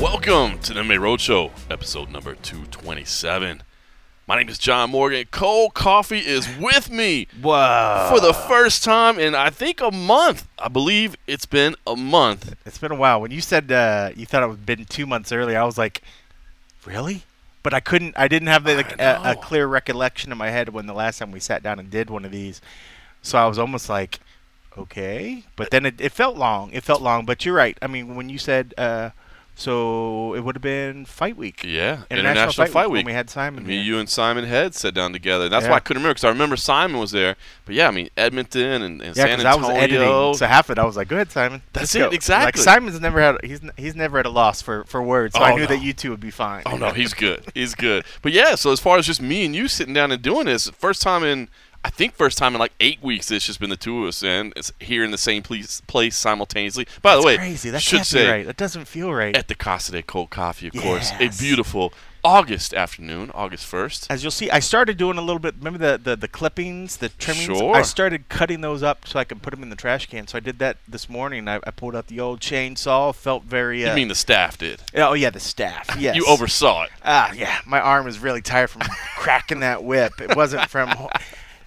Welcome to the MMA Roadshow, episode number 227. My name is John Morgan. Cold Coffee is with me Wow. for the first time in, I think, a month. I believe it's been a month. It's been a while. When you said uh, you thought it had been two months earlier, I was like, really? But I couldn't. I didn't have the, like, a, clear recollection in my head when the last time we sat down and did one of these. So I was almost like, okay. But then it, it felt long. It felt long. But you're right. I mean, when you said, uh, so it would have been Fight Week. Yeah, International, Fight, Week, Week. when we had Simon. Me, here. you, and Simon Head sat down together. And that's Yeah. why I couldn't remember because I remember Simon was there. But yeah, I mean Edmonton and, and Yeah, San because I was Antonio. editing, so half of it I was like, "Go ahead, Simon." That's it, go." exactly. Like Simon's never had he's he's never at a loss for, for words, so I Oh, knew no. that you two would be fine. Oh no, he's good. He's good. But yeah, so as far as just me and you sitting down and doing this, first time in I think first time in like eight weeks it's just been the two of us and it's here in the same place place simultaneously. By That's the way, crazy. That should say be right. That doesn't feel right. at the Casa de Cold Coffee, of course. A beautiful August afternoon, August first. As you'll see, I started doing a little bit. Remember the the, the clippings, the trimmings. Sure. I started cutting those up so I could put them in the trash can. So I did that this morning. I, I pulled out the old chainsaw. Felt very. Uh, You mean the staff did? Oh yeah, the staff. Yes. You oversaw it. Ah, yeah. My arm was really tired from cracking that whip. It wasn't from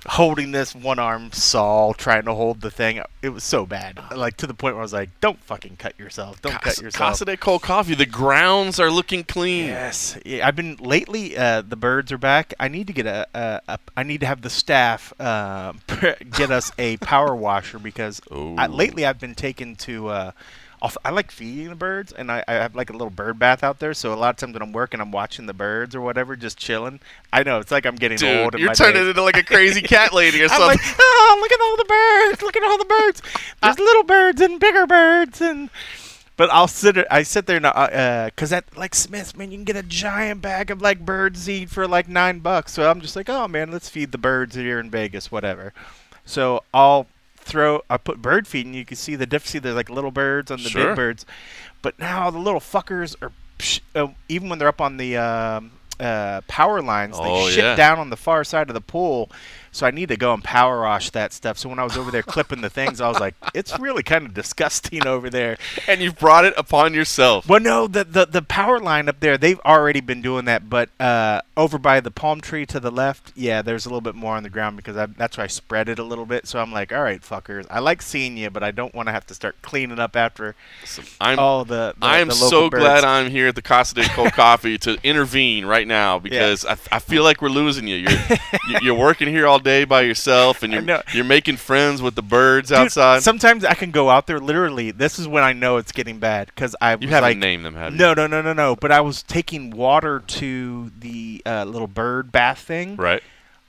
holding this one arm saw, trying to hold the thing. It was so bad, like to the point where I was like, "Don't fucking cut yourself. Don't cut yourself." Casa de Cold Coffee. The grounds are looking clean. Yes, yeah, I've been lately. Uh, the birds are back. I need to get a. a, a I need to have the staff uh, get us a power washer because I, lately I've been taken to. Uh, off, I like feeding the birds, and I, I have like a little bird bath out there. So a lot of times when I'm working, I'm watching the birds or whatever, just chilling. I know it's like I'm getting old. Dude, in you're my turning days. into like a crazy cat lady or I'm something. like, oh, look at all the birds! Look at all the birds! There's little birds and bigger birds, and but I'll sit. I sit there now, uh, cause at like Smith's, man, you can get a giant bag of like bird seed for like nine bucks. So I'm just like, oh man, let's feed the birds here in Vegas, whatever. So I'll throw. I put bird feed, and you can see the diff. See, there's like little birds on the Sure. big birds, but now the little fuckers are. Uh, even when they're up on the um, uh, power lines, they Oh, shit yeah. down on the far side of the pool. So I need to go and power wash that stuff. So when I was over there clipping the things, I was like, it's really kind of disgusting over there. and you've brought it upon yourself. Well, no, the, the the power line up there, they've already been doing that. But uh, over by the palm tree to the left, yeah, there's a little bit more on the ground because I, that's why I spread it a little bit. So I'm like, all right, fuckers, I like seeing you, but I don't want to have to start cleaning up after So I'm all the. the I am so local glad. I'm here at the Casa de Cold Coffee to intervene right now because I, I feel like we're losing you. You're you- you're working here all day by yourself and you're you're making friends with the birds Dude, outside. Sometimes I can go out there. Literally, this is when I know it's getting bad because I you haven't like, named them, have you? No, no, no, no, no. But I was taking water to the uh, little bird bath thing. Right.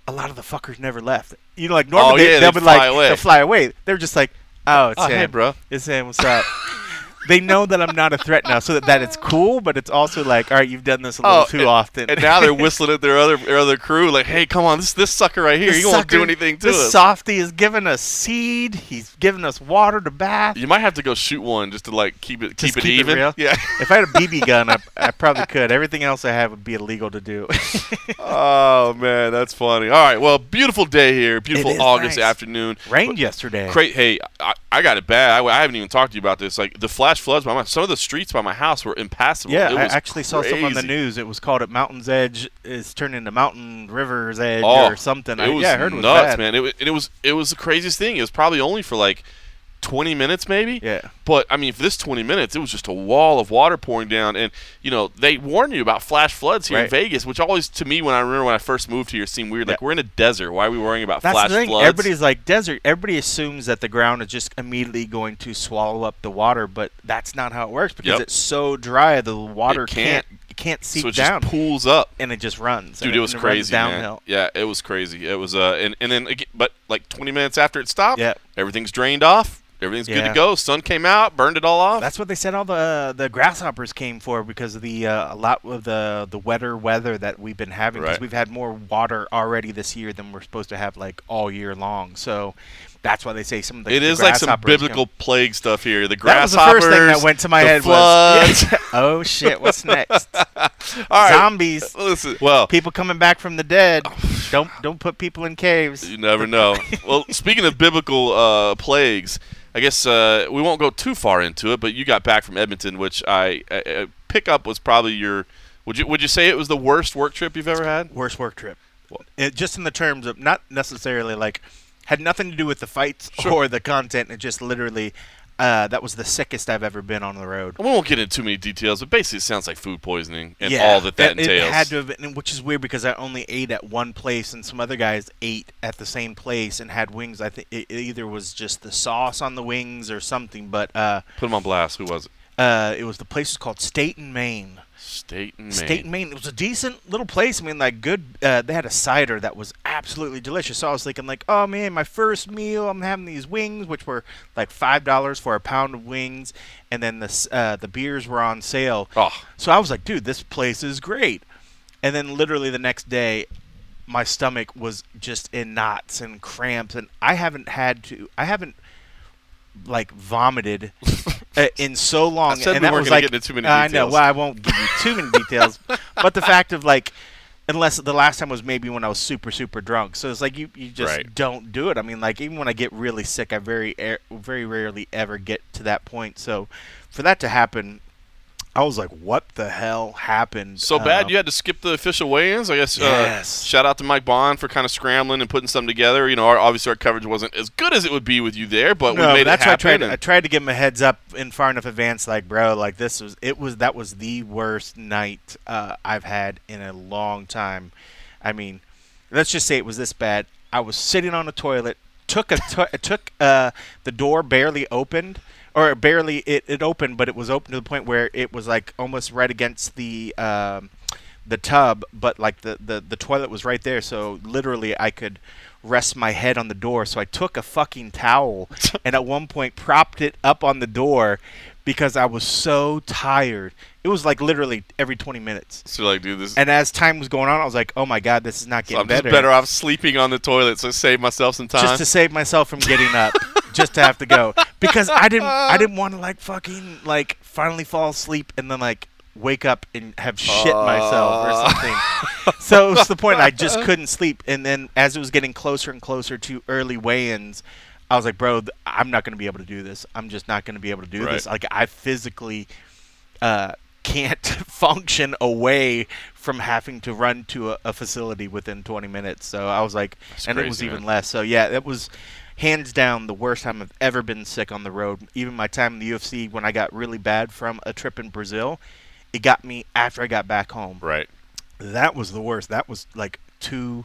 A lot of the fuckers never left. You know, like normally Oh, they, yeah, they'll they'd be like away. they'll fly away. They're just like, oh, it's Oh, him, hey, bro. It's him. What's up? they know that I'm not a threat now, so that, that it's cool. But it's also like, all right, you've done this a little Oh, too and, often. and now they're whistling at their other their other crew like, "Hey, come on, this this sucker right here, This he won't do anything to this us." softy is giving us seed. He's giving us water to bath. you might have to go shoot one just to like keep it Just keep it keep it even. real? Yeah. If I had a BB gun, I, I probably could. Everything else I have would be illegal to do. oh man, that's funny. All right, well, beautiful day here, beautiful August nice. afternoon. Rained yesterday. Cra- hey, I, I got it bad. I, I haven't even talked to you about this. Like the flash floods by my some of the streets by my house were impassable. Yeah, I actually saw something on the news. It was called at Mountain's Edge is turned into Mountain River's Edge Oh, or something. It I, was yeah, I heard it was nuts, bad. man. It and it was it was the craziest thing. It was probably only for like 20 minutes maybe. Yeah. But I mean, for this 20 minutes, it was just a wall of water pouring down, and you know they warn you about flash floods here in Vegas, which always to me when I remember when I first moved here seemed weird. Like Yeah. we're in a desert. Why are we worrying about That's flash the thing. floods? Everybody's like desert. Everybody assumes that the ground is just immediately going to swallow up the water, but that's not how it works because Yep. it's so dry the water can't. can't it can't seep so it down just pools up. and it just runs. Dude, and it was crazy, man. Yeah, it was crazy. It was, uh, and and then, but like 20 minutes after it stopped, Yeah. everything's drained off. Everything's good to go. Sun came out, burned it all off. That's what they said. All the the grasshoppers came for because of the uh, a lot of the the wetter weather that we've been having. Because Right. we've had more water already this year than we're supposed to have like all year long. So that's why they say some of the it the is like some biblical come- plague stuff here. The grasshoppers. That was the first thing that went to my the head floods. was oh shit, what's next? all right. Zombies. Listen, well, People coming back from the dead. Don't don't put people in caves. You never know. well, speaking of biblical uh, plagues, I guess uh, we won't go too far into it. But you got back from Edmonton, which I, I, I pickup was probably your. Would you would you say it was the worst work trip you've ever had? Worst work trip. It, just in the terms of not necessarily like had nothing to do with the fights Sure. or the content. It just literally uh, that was the sickest I've ever been on the road. We won't get into too many details, but basically it sounds like food poisoning and yeah, all that that it, entails. It had to have been, which is weird because I only ate at one place, and some other guys ate at the same place and had wings. I think it, it either was just the sauce on the wings or something, but uh, Put them on blast. Who was it? uh, it was the place was called Staten, Main. State and Main. State and Main. It was a decent little place. I mean, like good. Uh, they had a cider that was absolutely delicious. So I was thinking, like, oh man, my first meal, I'm having these wings, which were like five dollars for a pound of wings, and then the uh, the beers were on sale. Oh, So I was like, dude, this place is great. And then literally the next day, my stomach was just in knots and cramps, and I haven't had to. I haven't like vomited Uh, in so long. And that was like get into too many I know. Well, I won't give you too many details, but the fact of like. Unless the last time was maybe when I was super super drunk, so it's like you you just Right. don't do it. I mean, like even when I get really sick, I very er, very rarely ever get to that point. So, for that to happen, I was like, "What the hell happened?" so bad Uh, you had to skip the official weigh-ins. I guess. Yes. Uh, shout out to Mike Bond for kind of scrambling and putting something together. You know, our, obviously our coverage wasn't as good as it would be with you there, but no, we made that's it why I happen. tried. To, I tried to give him a heads up in far enough advance, like, bro, like this was it was that was the worst night uh, I've had in a long time. I mean, let's just say it was this bad. I was sitting on the toilet, took a to- took uh, the door barely opened, or barely it, it opened, but it was open to the point where it was like almost right against the. Um, the tub, but like the, the, the toilet was right there, so literally I could rest my head on the door. So I took a fucking towel and at one point propped it up on the door because I was so tired. It was like literally every 20 minutes. so like, dude, this. And as time was going on, I was like, "Oh my god, this is not so getting I'm just better." better off sleeping on the toilet, so save myself some time. just to save myself from getting up, just to have to go because I didn't I didn't want to like fucking like finally fall asleep and then like wake up and have shit myself or Uh. something. so it was the point I just couldn't sleep and then as it was getting closer and closer to early weigh-ins I was like, bro, I'm not going to be able to do this. I'm just not going to be able to do Right. this. Like I physically uh, can't function away from having to run to a, a facility within 20 minutes. So I was like, That's and it was crazy, even man. less. So yeah, it was hands down the worst time I've ever been sick on the road. Even my time in the UFC when I got really bad from a trip in Brazil, it got me after I got back home. right. That was the worst. That was like two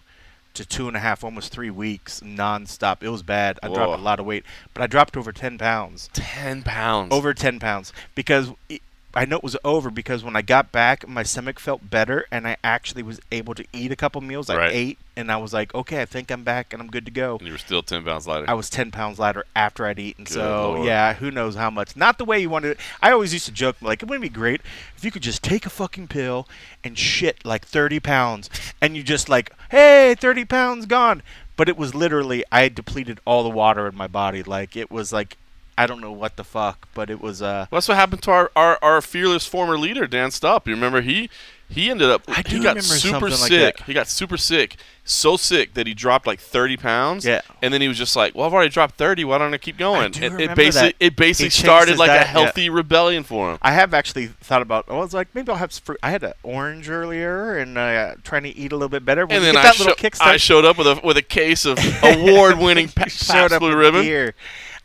to two and a half, almost three weeks nonstop. It was bad. I dropped a lot of weight, but I dropped over 10 pounds Ten pounds. over 10 pounds because it, I know it was over because when I got back, my stomach felt better and I actually was able to eat a couple meals. I Right. ate and I was like, okay, I think I'm back and I'm good to go. And you were still ten pounds lighter. I was 10 pounds lighter after I'd eaten. So, Lord. yeah, who knows how much. Not the way you wanted it. I always used to joke, like, it wouldn't be great if you could just take a fucking pill and shit like 30 pounds and you just, like, hey, 30 pounds gone. But it was literally, I had depleted all the water in my body. Like, it was like, I don't know what the fuck, but it was, uh, Well, that's what happened to our, our, our fearless former leader, Dan Stupp. You remember he he ended up I do he got remember super like sick. that. he got super sick, so sick that he dropped like thirty pounds. Yeah. And then he was just like, "Well, I've already dropped thirty. Why don't I keep going?" do and it remember basically that. it basically started like diet, a yeah. healthy rebellion for him. I have actually thought about. I was like, maybe I'll have fruit. I had an orange earlier, and uh, trying to eat a little bit better. When And then I, that sho- I showed up with a with a case of award-winning pa- Pabst Blue Ribbon. beer.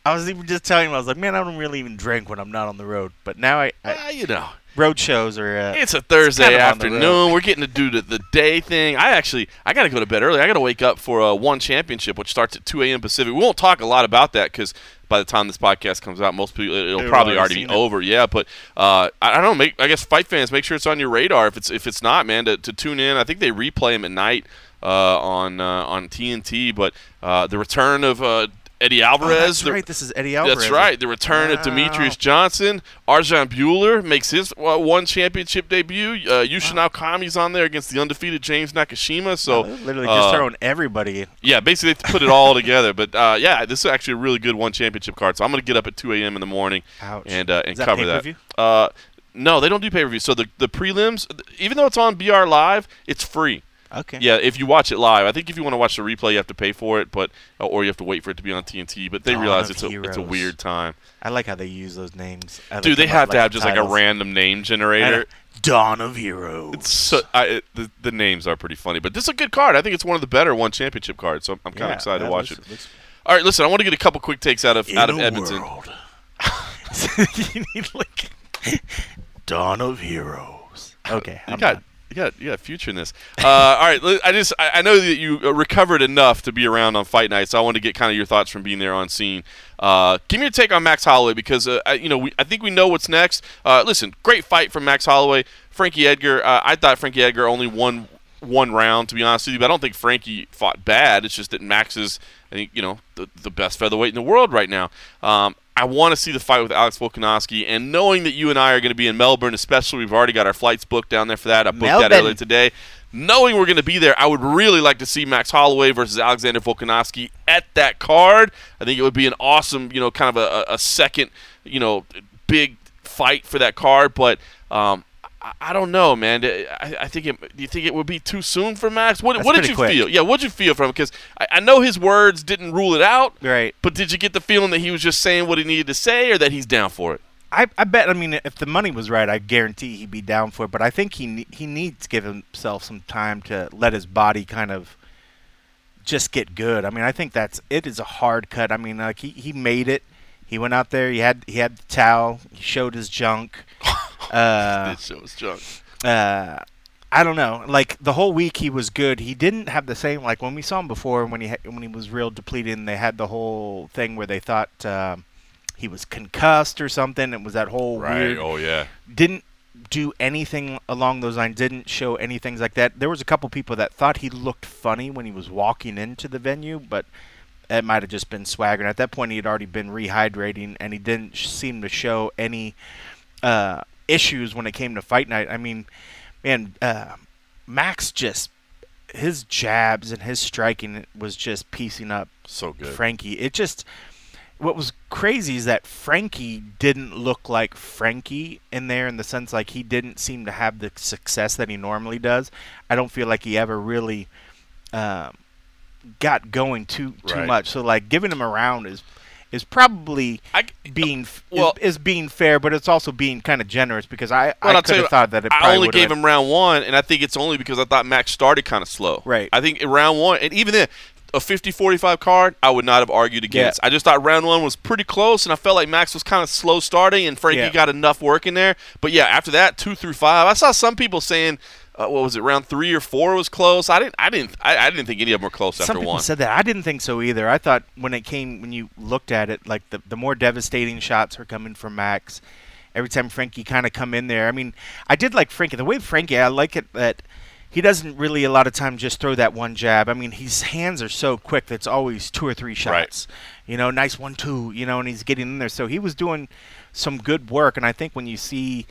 I was even just telling him, I was like, man, I don't really even drink when I'm not on the road. But now I, I Ah, you know, road shows are. Uh, it's a Thursday kind of on the road. afternoon. We're getting to do the, the day thing. I actually I got to go to bed early. I got to wake up for a one championship, which starts at 2 a.m. Pacific. We won't talk a lot about that because by the time this podcast comes out, most people it'll They've probably already be it. over. Yeah, but uh, I, I don't know. Make I guess fight fans make sure it's on your radar. If it's if it's not, man, to, to tune in. I think they replay them at night uh, on uh, on TNT. But uh, the return of Eddie Oh, Alvarez. that's the- right. This is Eddie Alvarez. That's right. The return of Demetrious Johnson. Arjan Bhullar makes his uh, one championship debut. Uh, Yushin Okami's on there against the undefeated James Nakashima. So They're literally just uh, throwing everybody. yeah, basically they put it all together. But uh, yeah, this is actually a really good one championship card. So I'm going to get up at 2 a.m. in the morning Ouch. and uh, and that cover that. Uh, no, they don't do pay per view. So the the prelims, even though it's on BR Live, it's free. Okay. Yeah, if you watch it live, I think if you want to watch the replay, you have to pay for it, but uh, or you have to wait for it to be on TNT. But they Dawn realize it's a it's a weird time. I like how they use those names. Dude, they have to like have just like a random name generator. Dawn of Heroes. It's so, I, it, the, the names are pretty funny, but this is a good card. I think it's one of the better one championship cards, so I'm, I'm kind of Yeah, excited to watch looks- it. looks- All right, listen, I want to get a couple quick takes out of In out of Edmonton. you need like Dawn of Heroes. Okay, You I'm got done. You got you got future in this. Uh, all right, I just I, know that you uh, recovered enough to be around on fight night, so I want to get kind of your thoughts from being there on scene. Uh, give me your take on Max Holloway because uh, I, you know we, I think we know what's next. Uh, listen, great fight from Max Holloway. Frankie Edgar. Uh, I thought Frankie Edgar only won one round to be honest with you, but I don't think Frankie fought bad. It's just that Max is I think you know the, the best featherweight in the world right now. Um, I want to see the fight with Alex Volkanovski, and knowing that you and I are going to be in Melbourne, especially we've already got our flights booked down there for that. I booked that earlier today. Knowing we're going to be there, I would really like to see Max Holloway versus Alexander Volkanovski at that card. I think it would be an awesome, you know, kind of a, a second, you know, big fight for that card. But um, I, I don't know, man. I, I think it. Do you think it would be too soon for Max? What, what did you quick. feel? Yeah, what did you feel from him? Because I, I know his words didn't rule it out. Right. But did you get the feeling that he was just saying what he needed to say, or that he's down for it? I, I bet. I mean, if the money was right, I guarantee he'd be down for it. But I think he he needs to give himself some time to let his body kind of just get good. I mean, I think that's it is a hard cut. I mean, like he, he made it. He went out there. He had he had the towel. He showed his junk. Uh, this show was junk. uh, I don't know. Like the whole week he was good. He didn't have the same like when we saw him before when he ha- when he was real depleted. and They had the whole thing where they thought um, he was concussed or something. It was that whole weird. Oh yeah. Didn't do anything along those lines. Didn't show anything like that. There was a couple people that thought he looked funny when he was walking into the venue, but it might have just been swagger. And at that point, he had already been rehydrating, and he didn't sh- seem to show any uh, issues when it came to fight night. I mean, man, uh, Max just his jabs and his striking was just piecing up So good. Frankie. It just what was crazy is that Frankie didn't look like Frankie in there in the sense like he didn't seem to have the success that he normally does. I don't feel like he ever really um, got going too too Right. much. So like giving him a round is is probably I, being well- is, is being fair, but it's also being kind of generous because I Well, I could have thought that it I only gave him round one, and I think it's only because I thought Max started kind of slow. Right. I think in round one, and even then, a 50-45 card, I would not have argued against. I just thought round one was pretty close, and I felt like Max was kind of slow starting, and Frankie Yeah. got enough work in there. But yeah, after that, two through five, I saw some people saying, uh, what was it, round three or four was close. I didn't, I didn't, I, I didn't think any of them were close Some after people one. said that. I didn't think so either. I thought when it came, when you looked at it, like the the more devastating shots were coming from Max. Every time Frankie kind of come in there, I mean, I did like Frankie. The way Frankie, I like it that he doesn't really a lot of time just throw that one jab. I mean, his hands are so quick that it's always two or three shots. You know, nice one two. You know, and he's getting in there. So he was doing some good work. And I think when you see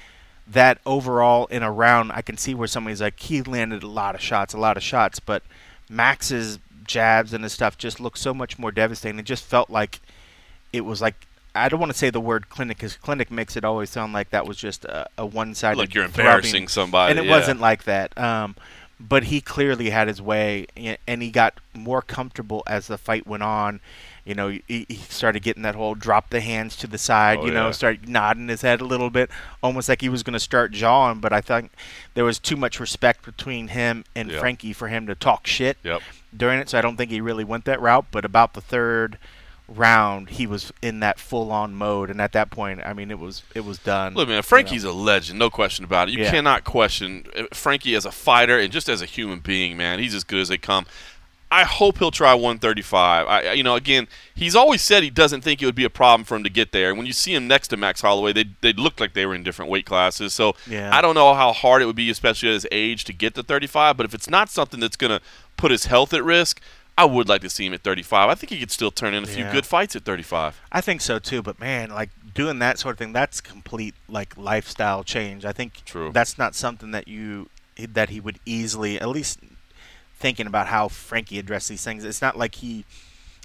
that overall in a round, I can see where somebody's like he landed a lot of shots, a lot of shots, but Max's jabs and his stuff just looked so much more devastating. It just felt like it was like I don't want to say the word clinic because clinic makes it always sound like that was just a, a one-sided. like you're throbbing- embarrassing somebody. and it yeah. wasn't like that. Um, but he clearly had his way, and he got more comfortable as the fight went on. You know, he, he started getting that whole drop the hands to the side. Oh, you know, yeah. start nodding his head a little bit, almost like he was going to start jawing. But I think there was too much respect between him and Yep. Frankie for him to talk shit Yep. during it. So I don't think he really went that route. But about the third round, he was in that full-on mode, and at that point, I mean, it was it was done. Look, man, you know. Frankie's a legend, no question about it. You Yeah. cannot question uh, Frankie as a fighter and just as a human being, man. He's as good as they come. I hope he'll try 135. I, you know, again, he's always said he doesn't think it would be a problem for him to get there. And when you see him next to Max Holloway, they they look like they were in different weight classes. So Yeah. I don't know how hard it would be, especially at his age, to get to 35. But if it's not something that's going to put his health at risk, I would like to see him at 35. I think he could still turn in a few good fights at 35. I think so too, but man, like doing that sort of thing, that's complete like lifestyle change. I think True. that's not something that you that he would easily at least thinking about how Frankie addressed these things. It's not like he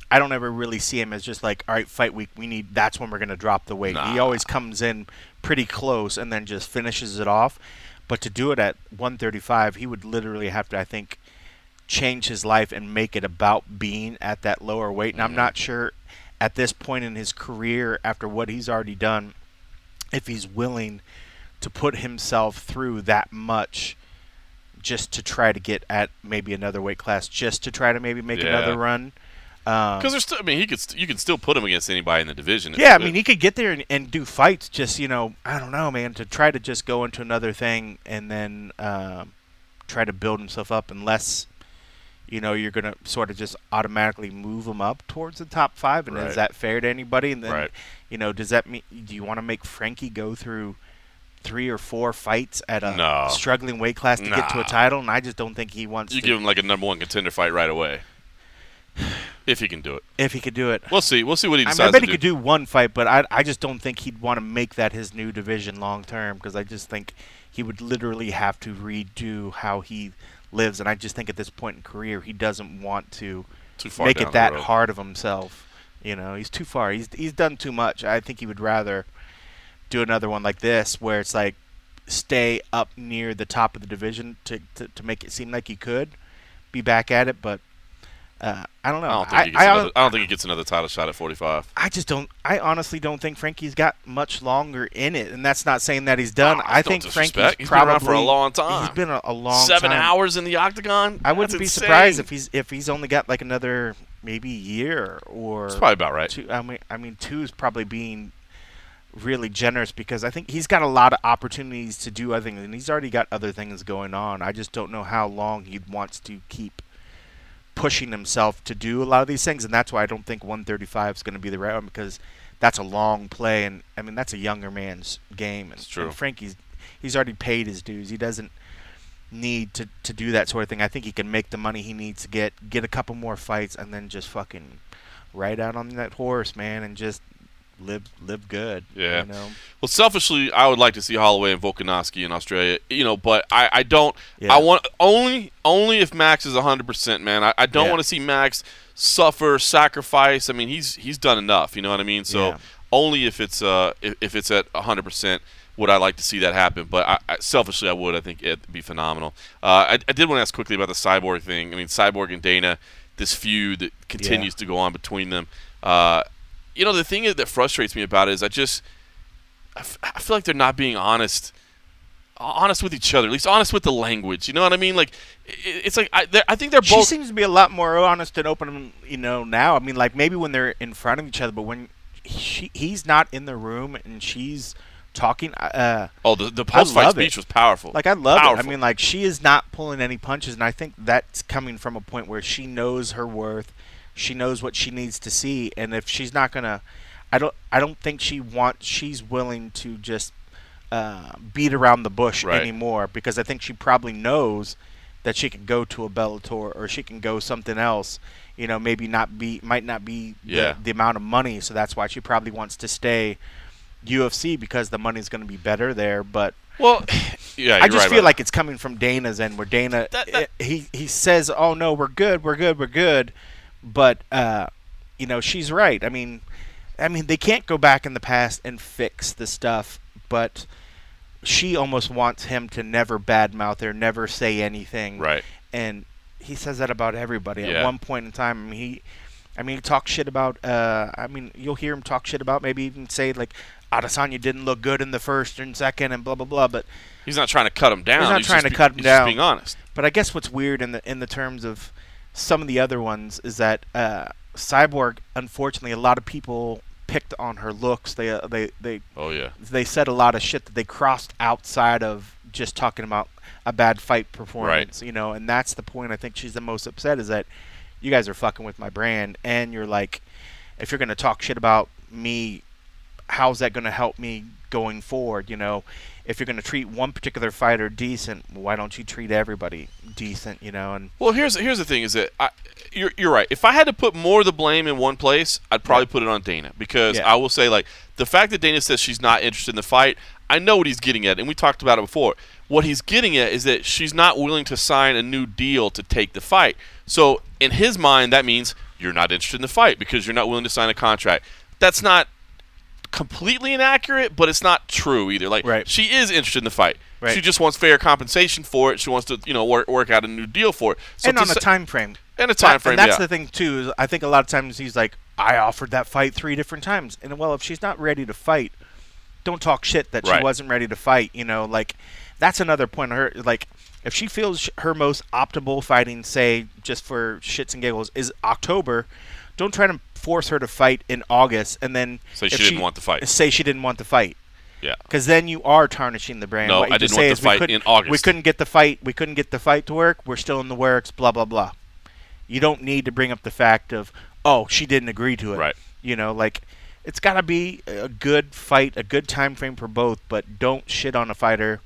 I don't ever really see him as just like, all right, fight week, we need that's when we're gonna drop the weight. He always comes in pretty close and then just finishes it off. But to do it at 135, he would literally have to, I think, change his life and make it about being at that lower weight. And I'm Mhm. not sure at this point in his career, after what he's already done, if he's willing to put himself through that much just to try to get at maybe another weight class, just to try to maybe make Yeah. another run. Um, Because there's still, I mean, he could, st- you can still put him against anybody in the division. yeah, I mean, he could get there and, and do fights. Just you know, I don't know, man. To try to just go into another thing and then um, try to build himself up, unless you know you're gonna sort of just automatically move him up towards the top five. And Right. is that fair to anybody? And then Right. you know, does that mean do you want to make Frankie go through? Three or four fights at a No. struggling weight class to get to a title, and I just don't think he wants you to. give him like a number one contender fight right away, if he can do it. if he could do it, We'll see. We'll see what he I, decides mean, I bet he could do one fight, but I, I just don't think he'd want to make that his new division long term because I just think he would literally have to redo how he lives, and I just think at this point in career he doesn't want to Too far make it that road. hard of himself. You know, he's too far. He's he's done too much. I think he would rather do another one like this where it's like stay up near the top of the division to to, to make it seem like he could be back at it, but. Uh, I don't know. I don't think he gets I, another, I don't think he gets another title shot at 45. I just don't. I honestly don't think Frankie's got much longer in it, and that's not saying that he's done. Oh, I don't think disrespect. Frankie's He's been around for a long time. He's been a, a long Seven time. hours in the octagon. I wouldn't That's be insane. surprised if he's if he's only got like another maybe year or It's probably about right. two. I mean, I mean, two is probably being really generous because I think he's got a lot of opportunities to do other things, and he's already got other things going on. I just don't know how long he wants to keep pushing himself to do a lot of these things, and that's why I don't think 135 is going to be the right one because that's a long play, and I mean that's a younger man's game. And, It's true. and Frankie's he's already paid his dues. He doesn't need to, to do that sort of thing. I think he can make the money he needs to get, get a couple more fights, and then just fucking ride out on that horse, man, and just live live good. Yeah. You know? Well, selfishly, I would like to see Holloway and Volkanovski in Australia. You know, but I, I don't. Yeah. I want only only if Max is hundred percent, man. I, I don't Yeah. want to see Max suffer, sacrifice. I mean, he's he's done enough. You know what I mean? So Yeah. only if it's uh if, if it's at hundred percent would I like to see that happen. But I, I, selfishly, I would. I think it'd be phenomenal. Uh, I, I did want to ask quickly about the cyborg thing. I mean, cyborg and Dana, this feud that continues to go on between them. Uh, you know, the thing that frustrates me about it is I just I, f- I feel like they're not being honest honest with each other at least honest with the language you know what i mean like it's like i, I think they're both. She seems to be a lot more honest and open, you know, now. I mean, like maybe when they're in front of each other, but when she he's not in the room and she's talking, uh, oh the, the post-fight love it. speech was powerful like I love it. I mean, like she is not pulling any punches, and I think that's coming from a point where she knows her worth. She knows what she needs to see, and if she's not gonna, I don't, I don't think she wants. She's willing to just uh, beat around the bush Right. anymore because I think she probably knows that she can go to a Bellator or she can go something else. You know, maybe not be, might not be Yeah. the, the amount of money, so that's why she probably wants to stay UFC because the money's going to be better there. But well yeah I just right feel like it's coming from Dana's end, where Dana That- that- eh, he he says, "Oh no, we're good, we're good, we're good," but uh, you know she's right. I mean, I mean they can't go back in the past and fix the stuff, but she almost wants him to never badmouth her, never say anything, right and he says that about everybody Yeah. at one point in time. I mean, he, I mean, he talks shit about. Uh, I mean, you'll hear him talk shit about maybe even say like, Adesanya didn't look good in the first and second and blah blah blah. But he's not trying to cut him down He's not He's trying to be- cut him he's just down. being honest but I guess what's weird in the in the terms of some of the other ones is that uh, Cyborg, unfortunately, a lot of people picked on her looks. They uh, they they oh yeah they said a lot of shit that they crossed outside of just talking about a bad fight performance, right. you know, and that's the point I think she's the most upset is that you guys are fucking with my brand and you're like if you're going to talk shit about me how's that going to help me going forward, you know? If you're going to treat one particular fighter decent, why don't you treat everybody decent? You know, and Well, here's here's the thing: is that I, you're you're right. If I had to put more of the blame in one place, I'd probably put it on Dana because Yeah. I will say like the fact that Dana says she's not interested in the fight. I know what he's getting at, and we talked about it before. What he's getting at is that she's not willing to sign a new deal to take the fight. So in his mind, that means you're not interested in the fight because you're not willing to sign a contract. That's not completely inaccurate, but it's not true either. Like Right. she is interested in the fight. Right. She just wants fair compensation for it. She wants to, you know, work, work out a new deal for it. So and on a say- time frame. and a time That- frame. And that's yeah. the thing too. Is I think a lot of times he's like, I offered that fight three different times, and well, if she's not ready to fight, don't talk shit that Right. she wasn't ready to fight. You know, like that's another point. Of her like, if she feels her most optimal fighting, say just for shits and giggles, is October, don't try to force her to fight in August, and then Say she didn't want the fight. Say she didn't want the fight. Yeah. Because then you are tarnishing the brand. No, I didn't want the fight in August. We couldn't get the fight. We couldn't get the fight to work. We're still in the works. Blah blah blah. You don't need to bring up the fact of oh she didn't agree to it. Right. You know, like it's got to be a good fight, a good time frame for both. But don't shit on a fighter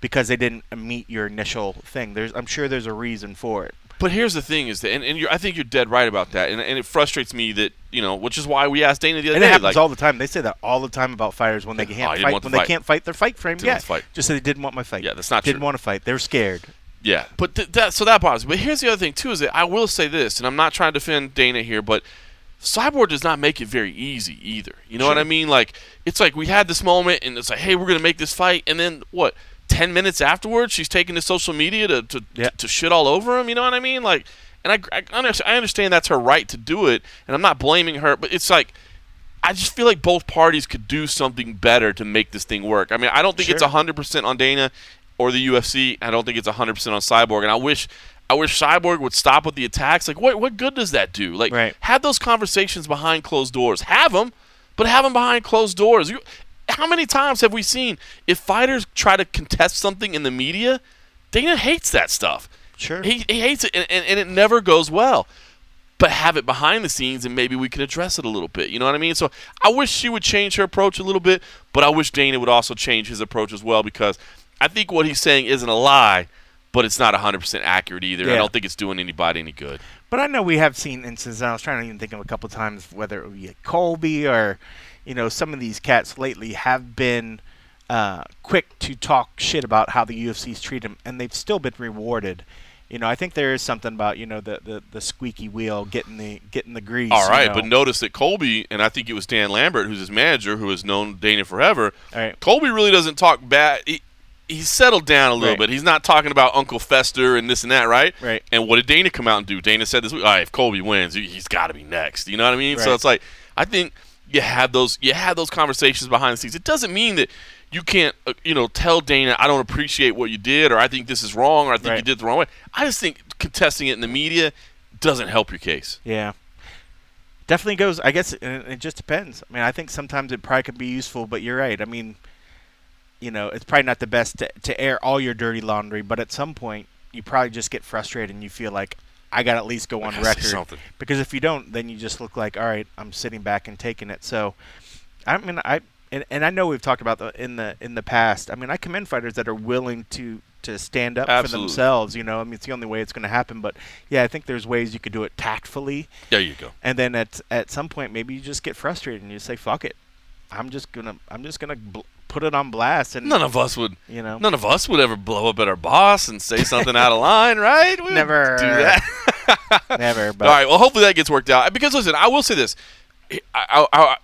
because they didn't meet your initial thing. There's, I'm sure there's a reason for it. But here's the thing: is that, and, and you're, I think you're dead right about that, and, and it frustrates me that you know, which is why we asked Dana the other day. It happens like, all the time. They say that all the time about fighters when they Oh, can't didn't fight. When they fight. can't fight their fight frame, Didn't yeah, fight. just say they didn't want my fight. Yeah, that's not didn't true. want to fight. They're scared. Yeah, but th- that so that bothers me. But here's the other thing too: is that I will say this, and I'm not trying to defend Dana here, but Cyborg does not make it very easy either. You know what I mean? Like it's like we had this moment, and it's like, hey, we're gonna make this fight, and then what? Ten minutes afterwards, she's taking to social media to to, Yeah. to shit all over him. You know what I mean? Like, and I I, I understand that's her right to do it, and I'm not blaming her, but it's like. I just feel like both parties could do something better to make this thing work. I mean, I don't think it's 100% on Dana or the UFC. I don't think it's 100% on Cyborg. And I wish I wish Cyborg would stop with the attacks. Like what what good does that do? Like Right. have those conversations behind closed doors. Have them, but have them behind closed doors. You, how many times have we seen if fighters try to contest something in the media, Dana hates that stuff. Sure. He, he hates it, and, and, and it never goes well. But have it behind the scenes, and maybe we can address it a little bit. You know what I mean? So I wish she would change her approach a little bit, but I wish Dana would also change his approach as well because I think what he's saying isn't a lie, but it's not 100% accurate either. I don't think it's doing anybody any good. But I know we have seen instances. And I was trying to even think of a couple times whether it would be Colby or, you know, some of these cats lately have been uh, quick to talk shit about how the UFC's treat them, and they've still been rewarded. You know, I think there is something about you know the, the, the squeaky wheel getting the getting the grease. All right, you but notice that Colby, and I think it was Dan Lambert, who's his manager, who has known Dana forever. All right. Colby really doesn't talk bad. He, he's settled down a little Right. bit. He's not talking about Uncle Fester and this and that, right? Right. And what did Dana come out and do? Dana said this week, all right, if Colby wins, he- he's got to be next. You know what I mean? So it's like I think you have those you have those conversations behind the scenes. It doesn't mean that you can't uh, you know tell Dana I don't appreciate what you did or I think this is wrong or I think you did it the wrong way. I just think contesting it in the media doesn't help your case. Yeah. Definitely goes. I guess it, it just depends. I mean, I think sometimes it probably could be useful, but you're right. I mean, you know, it's probably not the best to, to air all your dirty laundry, but at some point, you probably just get frustrated and you feel like I got to at least go on record. Because if you don't, then you just look like, all right, I'm sitting back and taking it. So, I mean, I and, and I know we've talked about the in the in the past. I mean, I commend fighters that are willing to to stand up for themselves. You know, I mean, it's the only way it's going to happen. But yeah, I think there's ways you could do it tactfully. There you go. And then at at some point, maybe you just get frustrated and you say, "Fuck it, I'm just gonna I'm just gonna bl- put it on blast." And None of us would you know, None of us would ever blow up at our boss and say something out of line, right? We would Never. do that. never. But All right. Well, hopefully that gets worked out. Because listen, I will say this. I, I, I,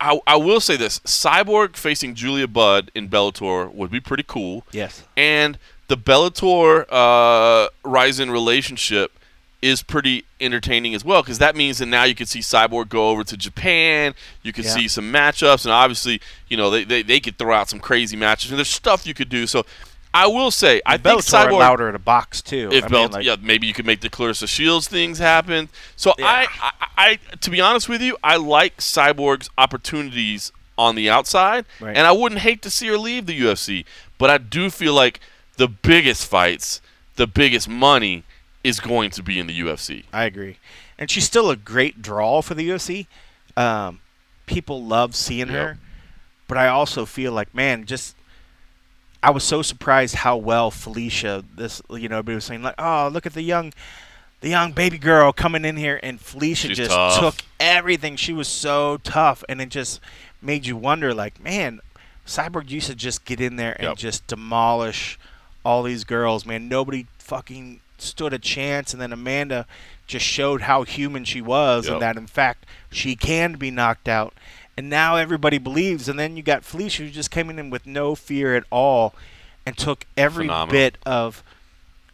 I, I will say this. Cyborg facing Julia Budd in Bellator would be pretty cool. yes, And the Bellator uh, Rizin relationship is pretty entertaining as well because that means that now you can see Cyborg go over to Japan. You can Yeah. see some matchups, and obviously, you know, they, they, they could throw out some crazy matches. And there's stuff you could do. So I will say, I think Bellator Cyborg. louder in a box too. If I Bell, mean, like, yeah, maybe you could make the Claressa Shields things happen. So Yeah. I, I, I, to be honest with you, I like Cyborg's opportunities on the outside, Right. and I wouldn't hate to see her leave the UFC. But I do feel like the biggest fights, the biggest money, is going to be in the UFC. I agree. And she's still a great draw for the UFC. Um, people love seeing Yep. her, but I also feel like, man, just I was so surprised how well Felicia. This you know, everybody was saying like, oh, look at the young, the young baby girl coming in here, and Felicia She's just tough. took everything. She was so tough, and it just made you wonder, like, man, Cyborg used to just get in there and Yep. just demolish all these girls. Man, nobody fucking stood a chance, and then Amanda just showed how human she was, Yep. and that in fact she can be knocked out. And now everybody believes. And then you got Felicia who just came in with no fear at all, and took every Phenomenal. bit of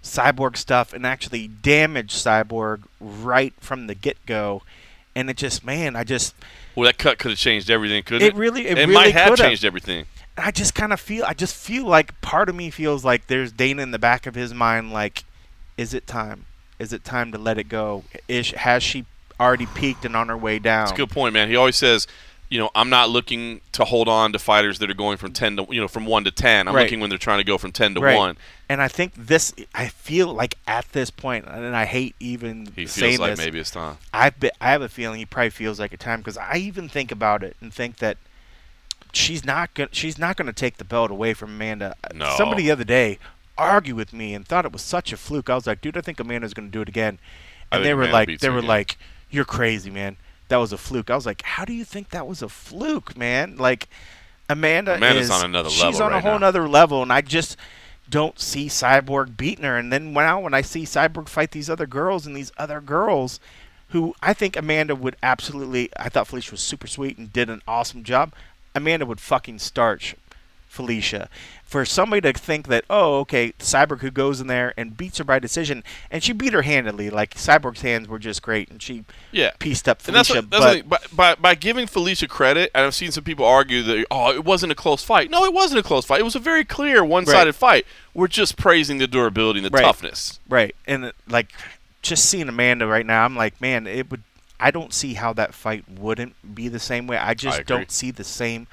cyborg stuff and actually damaged cyborg right from the get go. And it just, man, I just, Well, that cut could have changed everything, couldn't it it? really, it, It, really might have could changed everything. I just kind of feel, I just feel like part of me feels like there's Dana in the back of his mind, like, is it time? Is it time to let it go? Is has she already peaked and on her way down? That's a good point, man. He always says, you know, I'm not looking to hold on to fighters that are going from ten to you know from one to ten. I'm Right. looking when they're trying to go from ten to Right. one. And I think this, I feel like at this point, and I hate even He saying feels like this, maybe it's time. I be, I have a feeling he probably feels like a time because I even think about it and think that she's not gonna she's not gonna take the belt away from Amanda. No. Somebody the other day argued with me and thought it was such a fluke. I was like, dude, I think Amanda's gonna do it again. And they were Amanda like, they were again. like, you're crazy, man. That was a fluke. I was like, how do you think that was a fluke, man? Like, Amanda Amanda's is on another level. she's on a whole now. nother level, and I just don't see Cyborg beating her. And then now when I see Cyborg fight these other girls and these other girls, who I think Amanda would absolutely. I thought Felicia was super sweet and did an awesome job. Amanda would fucking starch Felicia. For somebody to think that, oh, okay, Cyborg who goes in there and beats her by decision, and she beat her handedly. Like Cyborg's hands were just great, and she Yeah. pieced up And that's Felicia. what, that's but the. By, by, by giving Felicia credit, and I've seen some people argue that, oh, it wasn't a close fight. No, it wasn't a close fight. It was a very clear one sided fight. We're just praising the durability and the Right. toughness. Right, and like just seeing Amanda right now, I'm like, man, it would. I don't see how that fight wouldn't be the same way. I just agree. don't see the same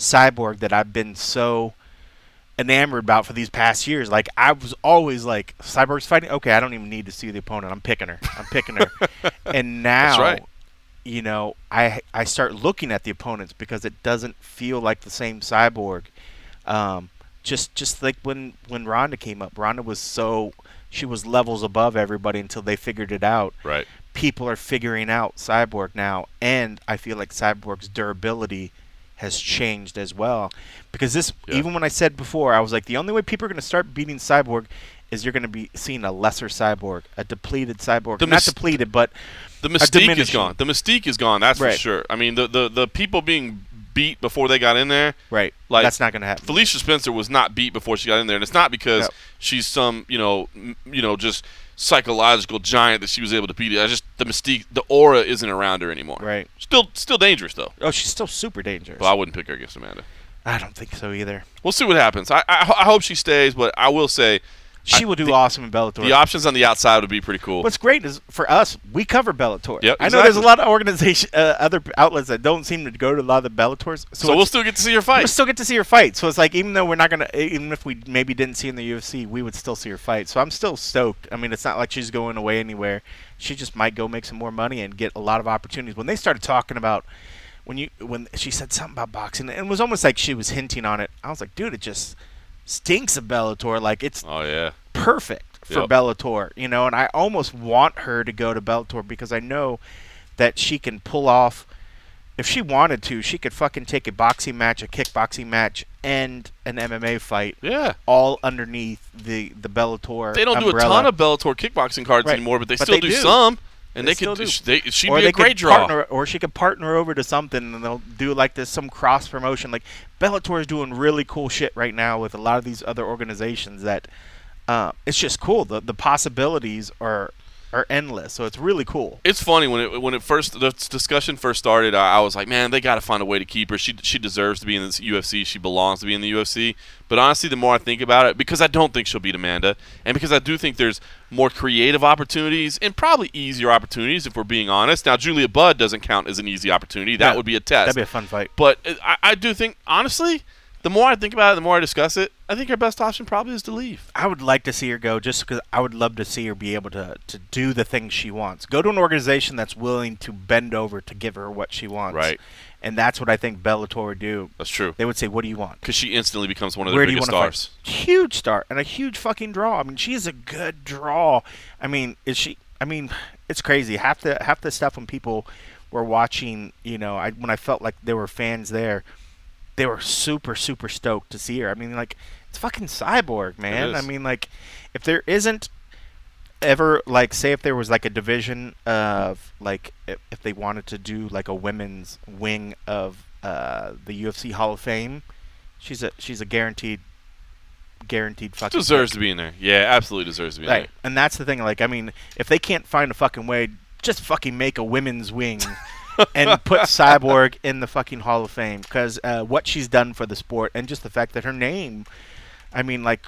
cyborg that I've been so enamored about for these past years. Like I was always like, cyborg's fighting. Okay, I don't even need to see the opponent. I'm picking her. I'm picking her. and now, right. you know, I I start looking at the opponents because it doesn't feel like the same cyborg. Um, just just like when when Ronda came up, Ronda was so she was levels above everybody until they figured it out. Right. People are figuring out Cyborg now, and I feel like Cyborg's durability has changed as well. Because this, Yeah. even when I said before, I was like, the only way people are going to start beating Cyborg is you're going to be seeing a lesser Cyborg, a depleted Cyborg, The not mis- depleted, but The mystique is gone. The mystique is gone. That's Right. for sure. I mean, the, the, the people being beat before they got in there, right, Like, that's not going to happen. Felicia Spencer was not beat before she got in there, and it's not because No. she's some you know m- you know just psychological giant that she was able to beat. I just the mystique, the aura isn't around her anymore. Right. Still, still dangerous though. Oh, she's still super dangerous. But I wouldn't pick her against Amanda. I don't think so either. We'll see what happens. I I, I hope she stays, but I will say She I- will do the- awesome in Bellator. the options on the outside would be pretty cool. What's great is for us, we cover Bellator. Yep, I know there's a lot of organization, uh, other outlets that don't seem to go to a lot of the Bellators. so it's- we'll still get to see your fight. We'll still get to see your fight. So it's like even though we're not gonna, even if we maybe didn't see in the UFC, we would still see her fight. So I'm still stoked. I mean, it's not like she's going away anywhere. She just might go make some more money and get a lot of opportunities. When they started talking about when you when she said something about boxing, and it was almost like she was hinting on it. I was like, dude, it just stinks of Bellator. Like it's Oh yeah. perfect for Yep. Bellator, you know, and I almost want her to go to Bellator because I know that she can pull off if she wanted to, she could fucking take a boxing match, a kickboxing match, and an MMA fight Yeah. all underneath the the Bellator. They don't do a ton of Bellator kickboxing cards Right. anymore, but they But still they do, do. some. And They they, could. They, she'd or be a great draw. partner, or she could partner over to something, and they'll do like this some cross promotion. Like Bellator is doing really cool shit right now with a lot of these other organizations. That uh, it's just cool. The the possibilities are are endless. So it's really cool. It's funny when it when it first the discussion first started. I, I was like, man, they got to find a way to keep her. She she deserves to be in this UFC. She belongs to be in the UFC. But honestly, the more I think about it, because I don't think she'll beat Amanda, and because I do think there's more creative opportunities and probably easier opportunities if we're being honest. Now, Julia Budd doesn't count as an easy opportunity. That No, would be a test. That'd be a fun fight. But uh, I, I do think, honestly, the more I think about it, the more I discuss it, I think her best option probably is to leave. I would like to see her go just because I would love to see her be able to, to do the things she wants. Go to an organization that's willing to bend over to give her what she wants. Right. And that's what I think Bellator would do. That's true. They would say, "What do you want?" Because she instantly becomes one of Where do you biggest want to stars. fight? Huge star and a huge fucking draw. I mean, she is a good draw. I mean, is she? I mean, it's crazy. Half the half the stuff when people were watching, you know, I when I felt like there were fans there, they were super super stoked to see her. I mean, like it's fucking cyborg, man. I mean, like if there isn't ever like say if there was like a division of like if, they wanted to do like a women's wing of uh, the UFC Hall of Fame, she's a she's a guaranteed guaranteed fucking Deserves pick. to be in there. Yeah, absolutely deserves to be in right. And that's the thing. Like, I mean, if they can't find a fucking way, just fucking make a women's wing. and put Cyborg in the fucking Hall of Fame because uh, what she's done for the sport and just the fact that her name, I mean, like,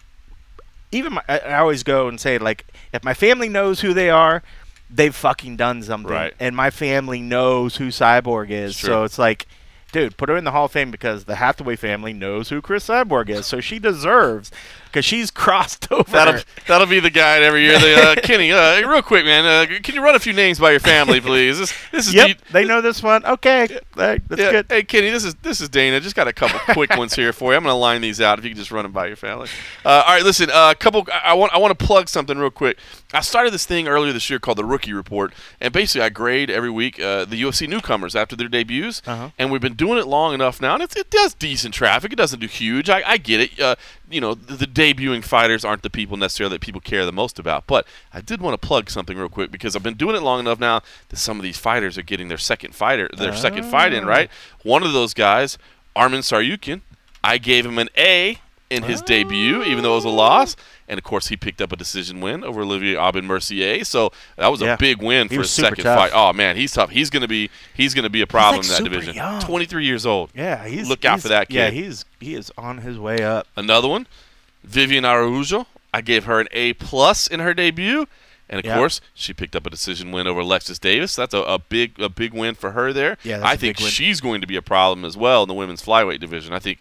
even my, I, always go and say like, if my family knows who they are, they've fucking done something, Right. and my family knows who Cyborg is, so it's like. Dude, put her in the Hall of Fame because the Hathaway family knows who Cris Cyborg is, so she deserves because she's crossed over. That'll, that'll be the guide every year. The, uh, Kenny, uh, real quick, man, uh, can you run a few names by your family, please? This, this is Yep, deep- they know this one. Okay, that- that's Yeah, good. Hey, Kenny, this is this is Dana. Just got a couple quick ones here for you. I'm going to line these out if you can just run them by your family. Uh, all right, listen. A uh, couple. I I want I want to plug something real quick. I started this thing earlier this year called the Rookie Report, and basically I grade every week uh, the UFC newcomers after their debuts. Uh-huh. And we've been doing it long enough now, and it, it does decent traffic. It doesn't do huge. I, I get it. You know, the, the debuting fighters aren't the people necessarily that people care the most about. But I did want to plug something real quick because I've been doing it long enough now that some of these fighters are getting their second fighter, their second fight in. Right. Ah. One of those guys, Arman Tsarukyan, I gave him an A in his debut, even though it was a loss. Ah. And of course, he picked up a decision win over Olivier Aubin Mercier. So that was Yeah. a big win for his second tough. fight. Oh man, he's tough. He's gonna be he's gonna be a problem like, in that division. young. 23 years old. Yeah, he's Look out he's- for that kid. Yeah, he's he is on his way up. Another one, Viviane Araujo. I gave her an A plus in her debut, and of Yeah. course, she picked up a decision win over Alexis Davis. That's a, a big a big win for her there. Yeah, I think she's going to be a problem as well in the women's flyweight division. I think.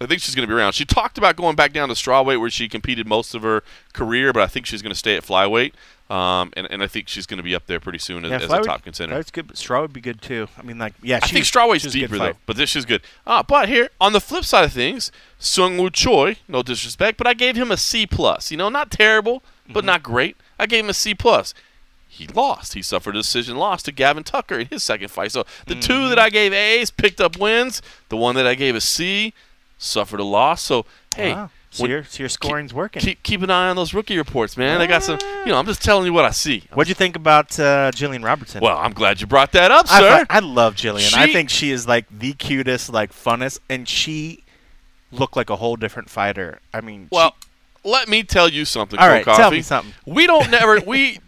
I think she's going to be around. She talked about going back down to strawweight where she competed most of her career, but I think she's going to stay at flyweight. Um, and, and I think she's going to be up there pretty soon as, Yeah, as a top contender. That's good. But Straw would be good too. I mean, like, yeah, I think she's- strawweight's she's a deeper though, but this is good. Ah, but here on the flip side of things, Sung Woo Choi, no disrespect, but I gave him a C plus. You know, not terrible, Mm-hmm. but not great. I gave him a C plus. He lost. He suffered a decision loss to Gavin Tucker in his second fight. So the two Mm-hmm. that I gave A's picked up wins. The one that I gave a C suffered a loss. So hey, Wow. So when- your so your scoring's working. keep keep an eye on those rookie reports, man. I got some. You know, I'm just telling you what I see. What'd you think about uh, Gillian Robertson? Well, I'm glad you brought that up, I, sir. I love Gillian. I think she is like the cutest, like funnest, and she looked like a whole different fighter. I mean, she- Well, let me tell you something, all right, Coffee. tell me something. We don't never we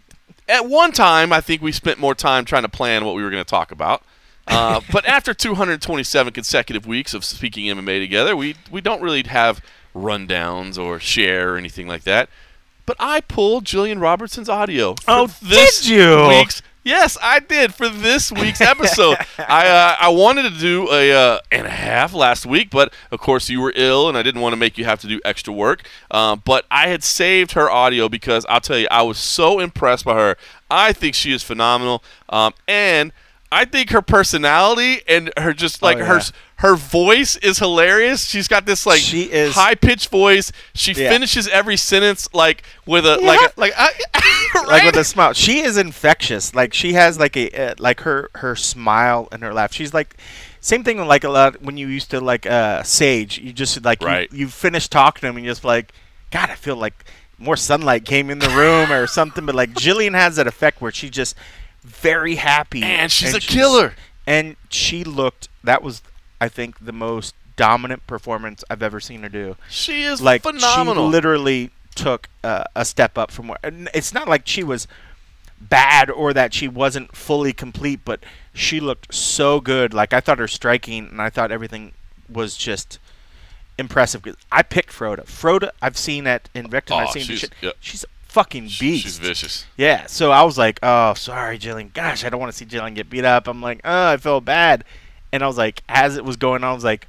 at one time I think we spent more time trying to plan what we were going to talk about. Uh, but after 227 consecutive weeks of speaking MMA together, we we don't really have rundowns or share or anything like that. But I pulled Gillian Robertson's audio. Oh, this did you? Week's, yes, I did for this week's episode. I uh, I wanted to do a uh, and a half last week, but of course you were ill, and I didn't want to make you have to do extra work. Um, but I had saved her audio because I'll tell you, I was so impressed by her. I think she is phenomenal, um, and I think her personality and her just like her Oh, yeah. her voice is hilarious. She's got this like She is- high pitched voice. She Yeah. finishes every sentence like with a Yeah. like a, like I, like with a smile. She is infectious. Like she has like a uh, like her her smile and her laugh. She's like same thing like a lot when you used to like uh Sage. You just like Right. you, you finish talking to him and you're just like, God, I feel like more sunlight came in the room or something. But like Gillian has that effect where she just very happy And she's a killer. And she looked. That was I think the most dominant performance I've ever seen her do she is like phenomenal. she literally took uh, a step up from where and it's not like she was bad or that she wasn't fully complete but she looked so good like i thought her striking and i thought everything was just impressive i picked Frota Frota i've seen at invicta Oh, i've seen she's- she's fucking beast She's vicious. yeah, so I was like, oh, sorry, Gillian. Gosh, I don't want to see Gillian get beat up. I'm like, oh, I feel bad. And I was like, as it was going on, I was like,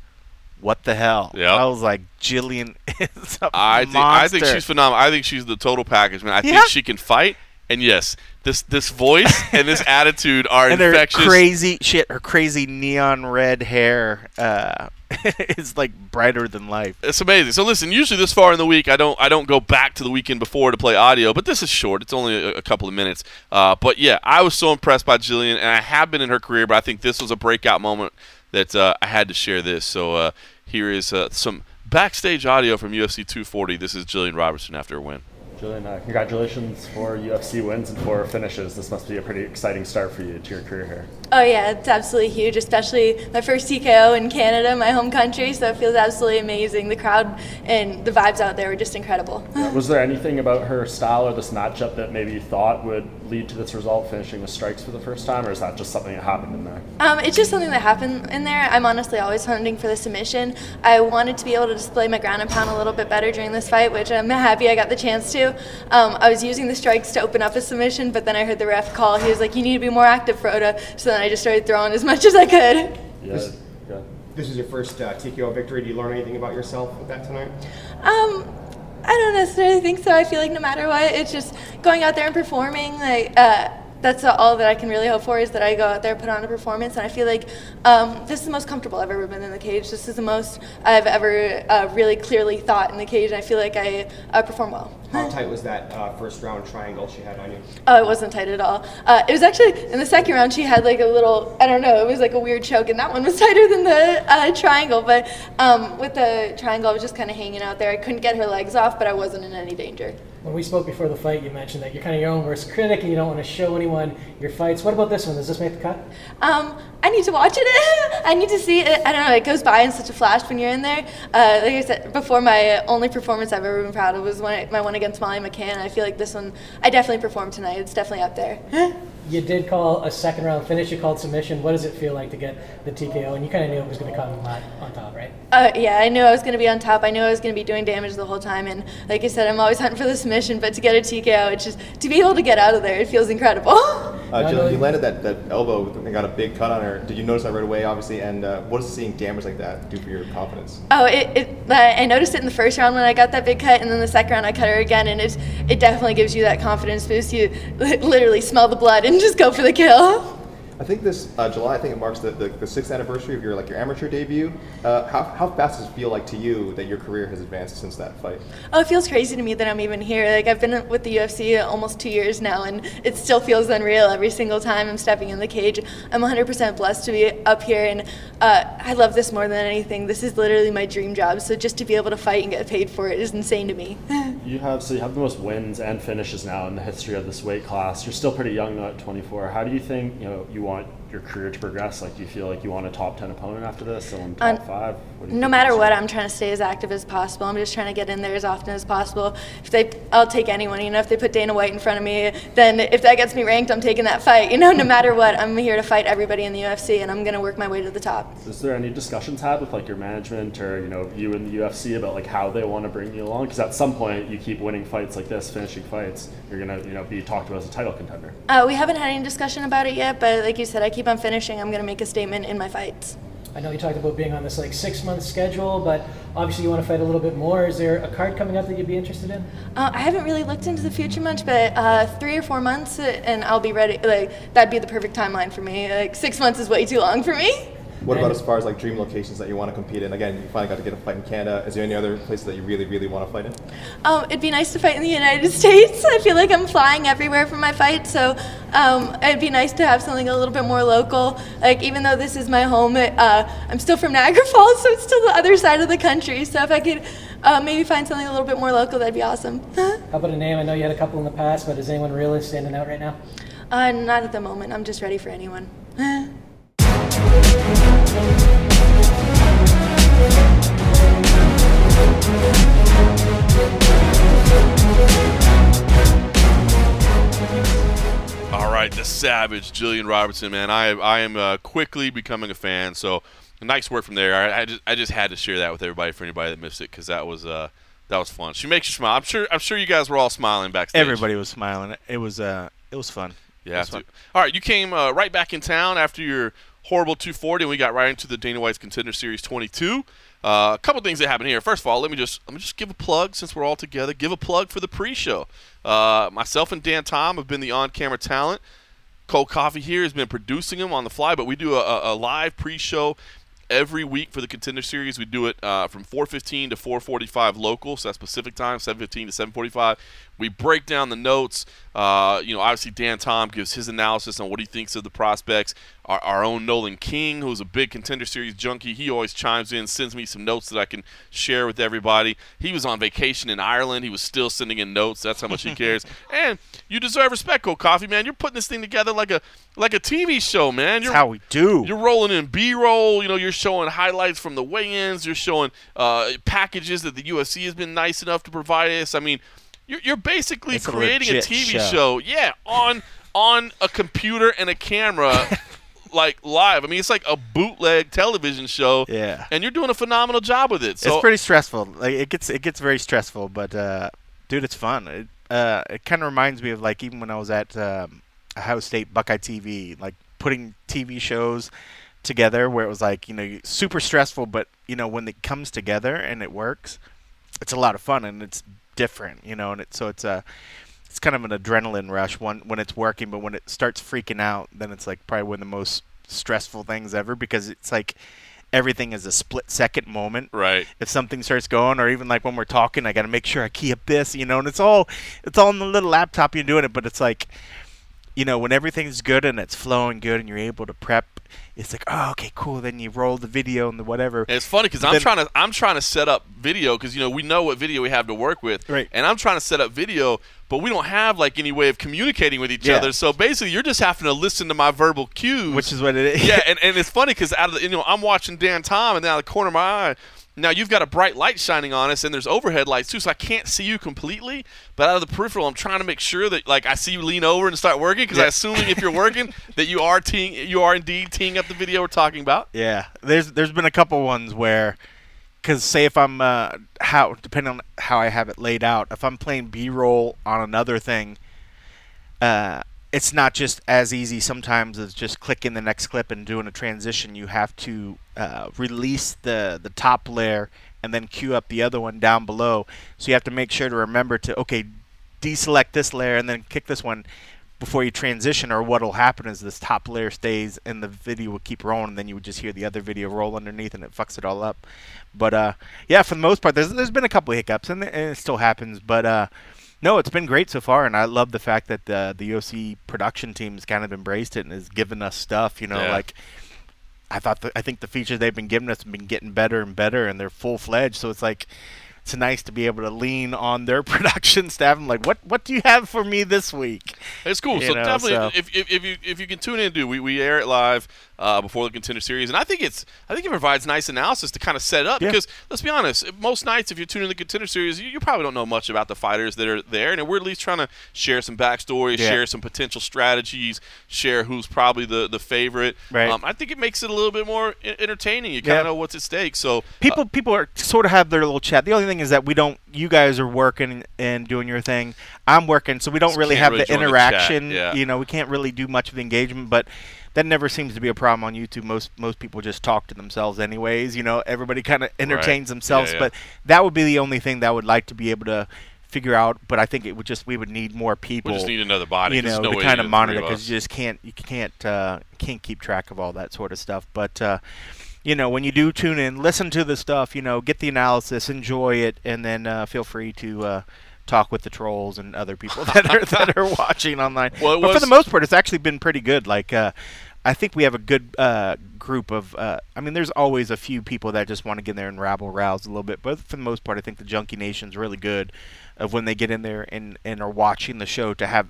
what the hell? Yep. I was like, Gillian is a I think I think she's phenomenal. I think she's the total package, man. I Yeah. think she can fight. And yes, this this voice and this attitude are and her infectious. crazy shit, her crazy neon red hair uh, is like brighter than life. It's amazing. So listen, usually this far in the week, I don't I don't go back to the weekend before to play audio, but this is short. It's only a, a couple of minutes. Uh, but yeah, I was so impressed by Gillian, and I have been in her career, but I think this was a breakout moment that uh, I had to share this. So uh, here is uh, some backstage audio from UFC 240. This is Gillian Robertson after a win. Julian, uh, congratulations for UFC wins and for finishes. This must be a pretty exciting start for you to your career here. Oh yeah, it's absolutely huge, especially my first TKO in Canada, my home country. So it feels absolutely amazing. The crowd and the vibes out there were just incredible. Was there anything about her style or this matchup that maybe you thought would lead to this result, finishing with strikes for the first time, or is that just something that happened in there? Um, it's just something that happened in there. I'm honestly always hunting for the submission. I wanted to be able to display my ground and pound a little bit better during this fight, which I'm happy I got the chance to. Um, I was using the strikes to open up a submission, but then I heard the ref call. He was like, "You need to be more active, Frota." So then I just started throwing as much as I could. Yeah. This- yeah. This is your first uh, TKO victory. Do you learn anything about yourself with that tonight? Um, I don't necessarily think so. I feel like no matter what, it's just going out there and performing. Like uh, that's all that I can really hope for is that I go out there, put on a performance, and I feel like um, this is the most comfortable I've ever been in the cage. This is the most I've ever uh, really clearly thought in the cage, and I feel like I uh, perform well. How tight was that uh, first round triangle she had on you? Oh, it wasn't tight at all. Uh, it was actually in the second round. She had like a little, I don't know, it was like a weird choke, and that one was tighter than the uh, triangle. But um, with the triangle, I was just kind of hanging out there. I couldn't get her legs off, but I wasn't in any danger. When we spoke before the fight, you mentioned that you're kind of your own worst critic and you don't want to show anyone your fights. What about this one? Does this make the cut? Um, I need to watch it. I need to see it. I don't know. It goes by in such a flash when you're in there. Uh, like I said before, my only performance I've ever been proud of was when I, my one against Molly McCann. I feel like this one, I definitely performed tonight. It's definitely up there. You did call a second round finish. You called submission. What does it feel like to get the TKO? And you kind of knew it was going to come on, on top, right? Uh, yeah, I knew I was going to be on top. I knew I was going to be doing damage the whole time. And like I said, I'm always hunting for the submission. But to get a TKO, it's just to be able to get out of there, it feels incredible. Uh, No, Jill, you you- landed that, that elbow and got a big cut on her. Did you notice that right away, obviously? And uh, what does seeing damage like that do for your confidence? Oh, it, it, I noticed it in the first round when I got that big cut, and then the second round I cut her again, and it, it definitely gives you that confidence boost. You literally smell the blood and just go for the kill. I think this uh, July, I think it marks the, the, the sixth anniversary of your like your amateur debut. Uh, how, how fast does it feel like to you that your career has advanced since that fight? Oh, it feels crazy to me that I'm even here. Like I've been with the UFC almost two years now, and it still feels unreal every single time I'm stepping in the cage. I'm 100% blessed to be up here, and uh, I love this more than anything. This is literally my dream job. So just to be able to fight and get paid for it is insane to me. You have so you have the most wins and finishes now in the history of this weight class. You're still pretty young though at 24. How do you think you know you want your career to progress? Like, do you feel like you want a top 10 opponent after this, someone top Um, five? What No matter what, I'm trying to stay as active as possible. I'm just trying to get in there as often as possible. If they, I'll take anyone. You know, if they put Dana White in front of me, then if that gets me ranked, I'm taking that fight. You know, no matter what, I'm here to fight everybody in the UFC, and I'm gonna work my way to the top. Is there any discussions had with like your management or you know you in the UFC about like how they want to bring you along? Because at some point you keep winning fights like this, finishing fights, you're gonna you know be talked about as a title contender. Uh, we haven't had any discussion about it yet, but like you said, I keep on finishing. I'm gonna make a statement in my fights. I know you talked about being on this like six month schedule, but obviously you want to fight a little bit more. Is there a card coming up that you'd be interested in? Uh, I haven't really looked into the future much, but uh, three or four months, and I'll be ready. Like that'd be the perfect timeline for me. Like six months is way too long for me. What about as far as like dream locations that you want to compete in? Again, you finally got to get a fight in Canada. Is there any other places that you really, really want to fight in? Um, it'd be nice to fight in the United States. I feel like I'm flying everywhere for my fight, so um, it'd be nice to have something a little bit more local. Like even though this is my home, it, uh, I'm still from Niagara Falls, so it's still the other side of the country. So if I could uh, maybe find something a little bit more local, that'd be awesome. How about a name? I know you had a couple in the past, but is anyone really standing out right now? uh, not at the moment. I'm just ready for anyone. All right, the savage Gillian Robertson, man. I I am uh, quickly becoming a fan. So nice work from there. I, I just I just had to share that with everybody for anybody that missed it because that was uh that was fun. She makes you smile. I'm sure I'm sure you guys were all smiling backstage. Everybody was smiling. It was uh, it was fun. Yeah. Was fun. All right, you came uh, right back in town after your horrible 240, and we got right into the Dana White's Contender Series 22. Uh, a couple things that happened here. First of all, let me just let me just give a plug since we're all together. Give a plug for the pre-show. Uh, myself and Dan Tom have been the on-camera talent. Cold Coffee here has been producing them on the fly, but we do a, a- a live pre-show every week for the contender series. We do it uh, from 4:15 to 4:45 local, so that's Pacific time, 7:15 to 7:45. We break down the notes. Uh, you know, obviously Dan Tom gives his analysis on what he thinks of the prospects. Our, our own Nolan King, who's a big contender series junkie, he always chimes in, sends me some notes that I can share with everybody. He was on vacation in Ireland. He was still sending in notes. That's how much he cares. And you deserve respect, Cold Coffee, man. You're putting this thing together like a like a TV show, man. You're, That's how we do. you're rolling in B-roll. You know, you're showing highlights from the weigh-ins. You're showing uh, packages that the UFC has been nice enough to provide us. I mean, you're, you're basically It's creating a, legit TV show. show. Yeah, on on a computer and a camera, like live. I mean, it's like a bootleg television show. Yeah. and you're doing a phenomenal job with it. So it's pretty stressful. Like it gets it gets very stressful, but uh, dude, it's fun. It uh, it kind of reminds me of like even when I was at um, Ohio State Buckeye TV, like putting TV shows together where it was like you know super stressful, but you know when it comes together and it works, it's a lot of fun and it's different, you know, and it so it's a it's kind of an adrenaline rush when when it's working, but when it starts freaking out, then it's like probably one of the most stressful things ever because it's like everything is a split second moment right. if something starts going or even like when we're talking i got to make sure i key up this you know and it's all it's all in the little laptop you're doing it but it's like you know when everything's good and it's flowing good and you're able to prep it's like oh okay cool then you roll the video and the whatever And it's funny because I'm trying to I'm trying to set up video because you know we know what video we have to work with, Right. And I'm trying to set up video, but we don't have like any way of communicating with each Yeah. other. So basically, you're just having to listen to my verbal cues, which is what it is yeah. And, and it's funny because out of the, you know I'm watching Dan Tom, and then out of the corner of my eye. Now you've got a bright light shining on us, and there's overhead lights too, so I can't see you completely. But out of the peripheral, I'm trying to make sure that like I see you lean over and start working because I Yeah. assuming if you're working that you are teeing, you are indeed teeing up the video we're talking about. Yeah, there's there's been a couple ones where, because say if I'm uh, how depending on how I have it laid out, if I'm playing B-roll on another thing, uh, it's not just as easy sometimes as just clicking the next clip and doing a transition. You have to uh, release the the top layer and then queue up the other one down below. So you have to make sure to remember to okay, deselect this layer and then kick this one before you transition or what'll happen is this top layer stays and the video will keep rolling and then you would just hear the other video roll underneath and it fucks it all up but uh yeah for the most part there's there's been a couple of hiccups and, and it still happens but uh no it's been great so far and i love the fact that the the oc production team's kind of embraced it and has given us stuff you know Yeah. like i thought the, i think the features they've been giving us have been getting better and better and they're full-fledged so it's like it's nice to be able to lean on their production staff. I'm like, what what do you have for me this week? It's cool. You so know, definitely, so- If, if, if you if you can tune in, do we, we air it live uh, before the contender series, and I think it's I think it provides nice analysis to kind of set up Yeah. because let's be honest, most nights if you're tuning in the contender series, you, you probably don't know much about the fighters that are there, and we're at least trying to share some backstory, Yeah. share some potential strategies, share who's probably the the favorite. Right. Um, I think it makes it a little bit more entertaining. You kind Yeah. of know what's at stake. So people people are sort of have their little chat. The only thing is that we don't. You guys are working and doing your thing. I'm working, so we don't really have really the join the interaction. yeah. You know, we can't really do much of the engagement, but that never seems to be a problem on YouTube. Most most people just talk to themselves, anyways. You know, everybody kind of entertains themselves, yeah. but that would be the only thing that I would like to be able to figure out. But I think it would just we would need more people. we just need another body. you know, no to kind of monitor because you just can't you can't uh, can't keep track of all that sort of stuff. But uh, you know, when you do tune in, listen to the stuff. You know, get the analysis, enjoy it, and then uh, feel free to. Uh, Talk with the trolls and other people that are that are watching online. Well, but for the most part, it's actually been pretty good. Like, uh, I think we have a good uh, group of. Uh, I mean, there's always a few people that just want to get in there and rabble rouse a little bit, but for the most part, I think the Junkie Nation's really good. Of when they get in there and and are watching the show to have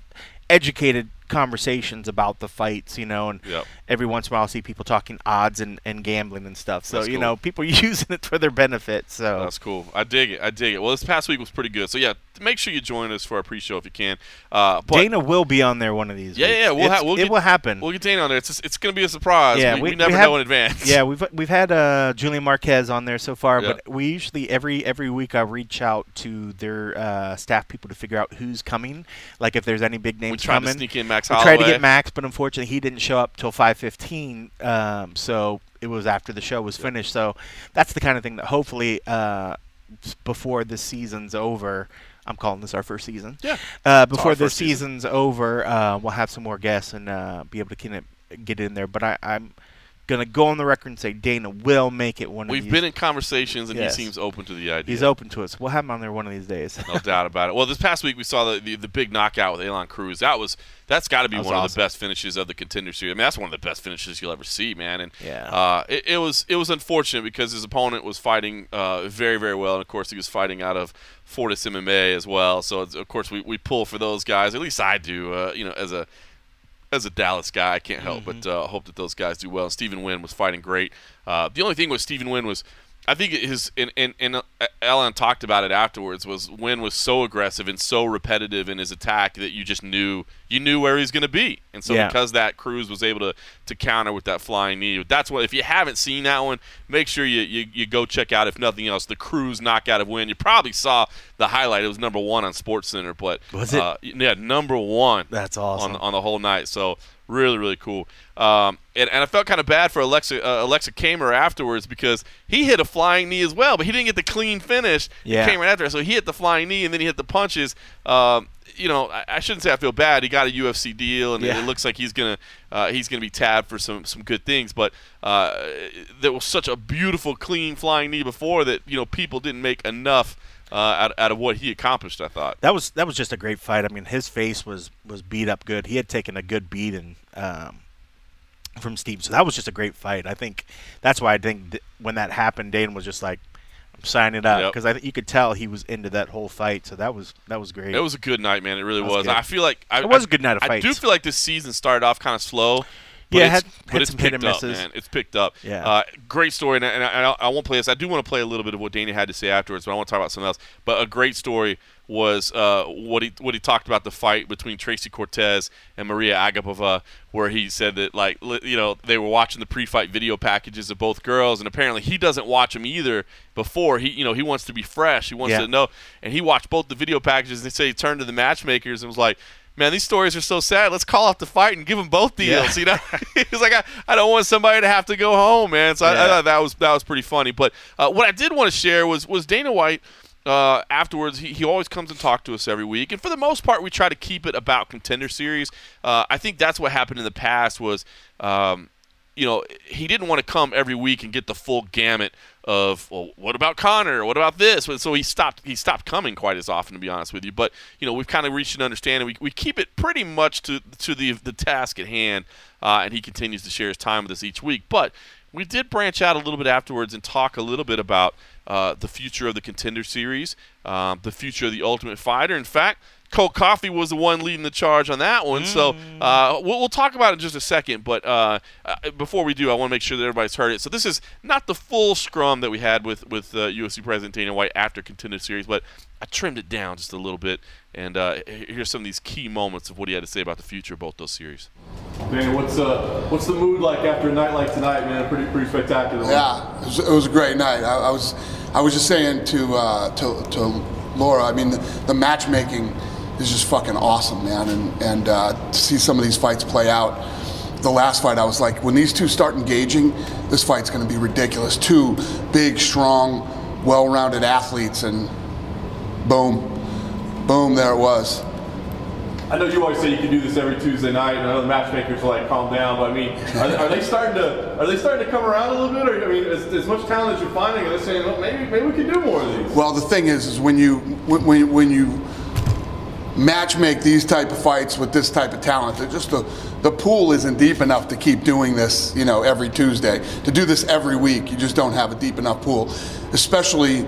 educated conversations about the fights, you know, and Yep. every once in a while I'll see people talking odds and, and gambling and stuff. So, That's you cool. know, people using it for their benefit. So, That's cool. I dig it. I dig it. Well, this past week was pretty good. So yeah, make sure you join us for our pre-show if you can. Uh, but Dana will be on there one of these Yeah, weeks. yeah, we'll ha- we'll it get- will happen. We'll get Dana on there. It's it's going to be a surprise. Yeah, we, we- we never we know in advance. yeah, we've we've had uh, Julian Marquez on there so far, Yeah. but we usually every every week I reach out to their uh, staff people to figure out who's coming. Like if there's any big names we tried coming. to sneak in Max we Holloway. tried to get Max, but unfortunately he didn't show up till 5:15. Um, so it was after the show was finished. So that's the kind of thing that hopefully uh, before the season's over. I'm calling this our first season. Yeah. Uh, before the first season. season's over, uh, we'll have some more guests and uh, be able to kind of get in there. But I, I'm gonna go on the record and say Dana will make it one of We've been in conversations, and Yes. he seems open to the idea. He's open to us. We'll have him on there one of these days. no doubt about it. Well, this past week we saw the the, the big knockout with Elon Cruz. That was that's got to be one of the best finishes of the contender series. I mean, that's one of the best finishes you'll ever see, man. And Yeah. uh, it, it was it was unfortunate because his opponent was fighting uh, very very well, and of course he was fighting out of Fortis MMA as well. So it's, of course we, we pull for those guys. At least I do. Uh, you know, as a as a Dallas guy, I can't help but uh, hope that those guys do well. Stephen Wynn was fighting great. Uh, the only thing with Stephen Wynn was, I think his and and, and uh, Alan talked about it afterwards. Was Wynn was so aggressive and so repetitive in his attack that you just knew you knew where he's going to be. And so Yeah. because that Cruz was able to to counter with that flying knee. That's what if you haven't seen that one, make sure you you, you go check out if nothing else the Cruz knockout of Wynn. You probably saw the highlight. It was number one on Sports Center, but Was it? Uh, yeah, number one That's awesome. on on the whole night. So really, really cool. Um, and, and I felt kind of bad for Aleksa uh, Aleksa Camur afterwards because he hit a flying knee as well, but he didn't get the clean finish. Yeah. He came right after, it. so he hit the flying knee and then he hit the punches. Um, you know, I, I shouldn't say I feel bad. He got a UFC deal, and Yeah. it looks like he's gonna uh, he's gonna be tabbed for some some good things. But uh, there was such a beautiful, clean flying knee before that you know people didn't make enough uh, out, out of what he accomplished. I thought. that was that was just a great fight. I mean, his face was was beat up good. He had taken a good beating um, from Steve, so that was just a great fight. I think that's why I think th- when that happened, Dane was just like, "I'm signing up," Yep. because I think you could tell he was into that whole fight. So that was that was great. It was a good night, man. It really That was was. I feel like I, It was I- a good night of fight. I do feel like this season started off kind of slow. But Yeah, it's, had- but had it's some hit picked up, misses. man. It's picked up. Yeah. Uh, great story, and, I- and I, I won't play this. I do want to play a little bit of what Dana had to say afterwards, but I want to talk about something else. But a great story was uh, what he what he talked about the fight between Tracy Cortez and Maria Agapova, where he said that like you know they were watching the pre-fight video packages of both girls, and apparently he doesn't watch them either. Before he you know he wants to be fresh, he wants Yeah. to know, and he watched both the video packages. And they say he turned to the matchmakers and was like. Man, these stories are so sad. Let's call off the fight and give them both deals. You know, he's like, I, I don't want somebody to have to go home, man. So I, I thought that was that was pretty funny. But uh, what I did want to share was was Dana White. Uh, afterwards, he, he always comes and talks to us every week, and for the most part, we try to keep it about contender series. Uh, I think that's what happened in the past was, um, you know, he didn't want to come every week and get the full gamut of well, what about Conor? What about this? So he stopped. He stopped coming quite as often, to be honest with you. But you know, we've kind of reached an understanding. We, we keep it pretty much to to the the task at hand, uh, and he continues to share his time with us each week. But we did branch out a little bit afterwards and talk a little bit about uh, the future of the contender series, um, the future of the Ultimate Fighter. In fact. Cold Coffee was the one leading the charge on that one, so uh, we'll, we'll talk about it in just a second. But uh, uh, before we do, I want to make sure that everybody's heard it. So this is not the full scrum that we had with with uh, UFC President Dana White after Contender Series, but I trimmed it down just a little bit. And uh, here's some of these key moments of what he had to say about the future of both those series. Danny, what's uh, what's the mood like after a night like tonight, man? Pretty pretty spectacular. Yeah, it was, it was a great night. I, I was, I was just saying to uh, to, to Laura. I mean, the, the matchmaking is just fucking awesome, man. And and uh, to see some of these fights play out. The last fight, I was like, when these two start engaging, this fight's going to be ridiculous. Two big, strong, well-rounded athletes, and boom, boom, there it was. I know you always say you can do this every Tuesday night, and I know the matchmakers are like, calm down. But I mean, are, are they starting to are they starting to come around a little bit? Or I mean, as, as much talent as you're finding, are they saying, well, maybe maybe we can do more of these? Well, the thing is, is when you when when, when you match make these type of fights with this type of talent, they're just the the pool isn't deep enough to keep doing this, you know, every Tuesday. To do this every week, you just don't have a deep enough pool, especially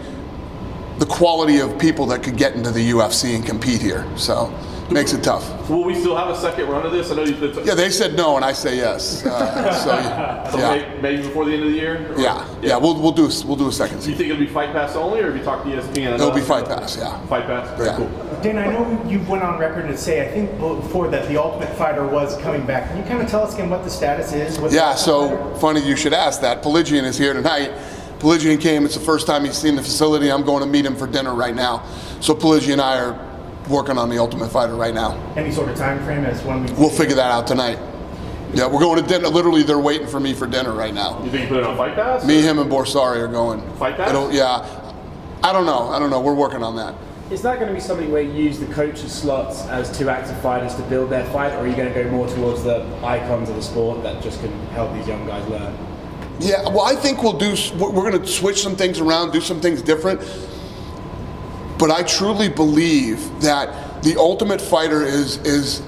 the quality of people that could get into the UFC and compete here. So makes it tough. Will we still have a second run of this? I know you. It's, Yeah, they said no, and I say yes. Uh, so so yeah, may- maybe before the end of the year. Or- yeah, yeah. We'll we'll do a, we'll do a second Do season. you think it'll be Fight Pass only, or have you talked to ESPN? It'll be Fight Pass, yeah. Fight Pass. Very Yeah. cool. Dan, I know you went on record to say, I think before that the Ultimate Fighter was coming back. Can you kind of tell us again what the status is? With Yeah, so Fighter? funny you should ask that. Piligian is here tonight. Piligian came, it's the first time he's seen the facility. I'm going to meet him for dinner right now. So Piligian and I are working on the Ultimate Fighter right now. any sort of time frame as when we We'll figure that out tonight. Yeah, we're going to dinner. Literally, they're waiting for me for dinner right now. You think you put it on Fight Pass? Me, him, and Borsari are going. Fight Pass? It'll- yeah. I don't know. I don't know. We're working on that. Is that going to be something where you use the coaches' slots as two active fighters to build their fight, or are you going to go more towards the icons of the sport that just can help these young guys learn? Yeah, well, I think we'll do. We're going to switch some things around, do some things different. But I truly believe that the Ultimate Fighter is is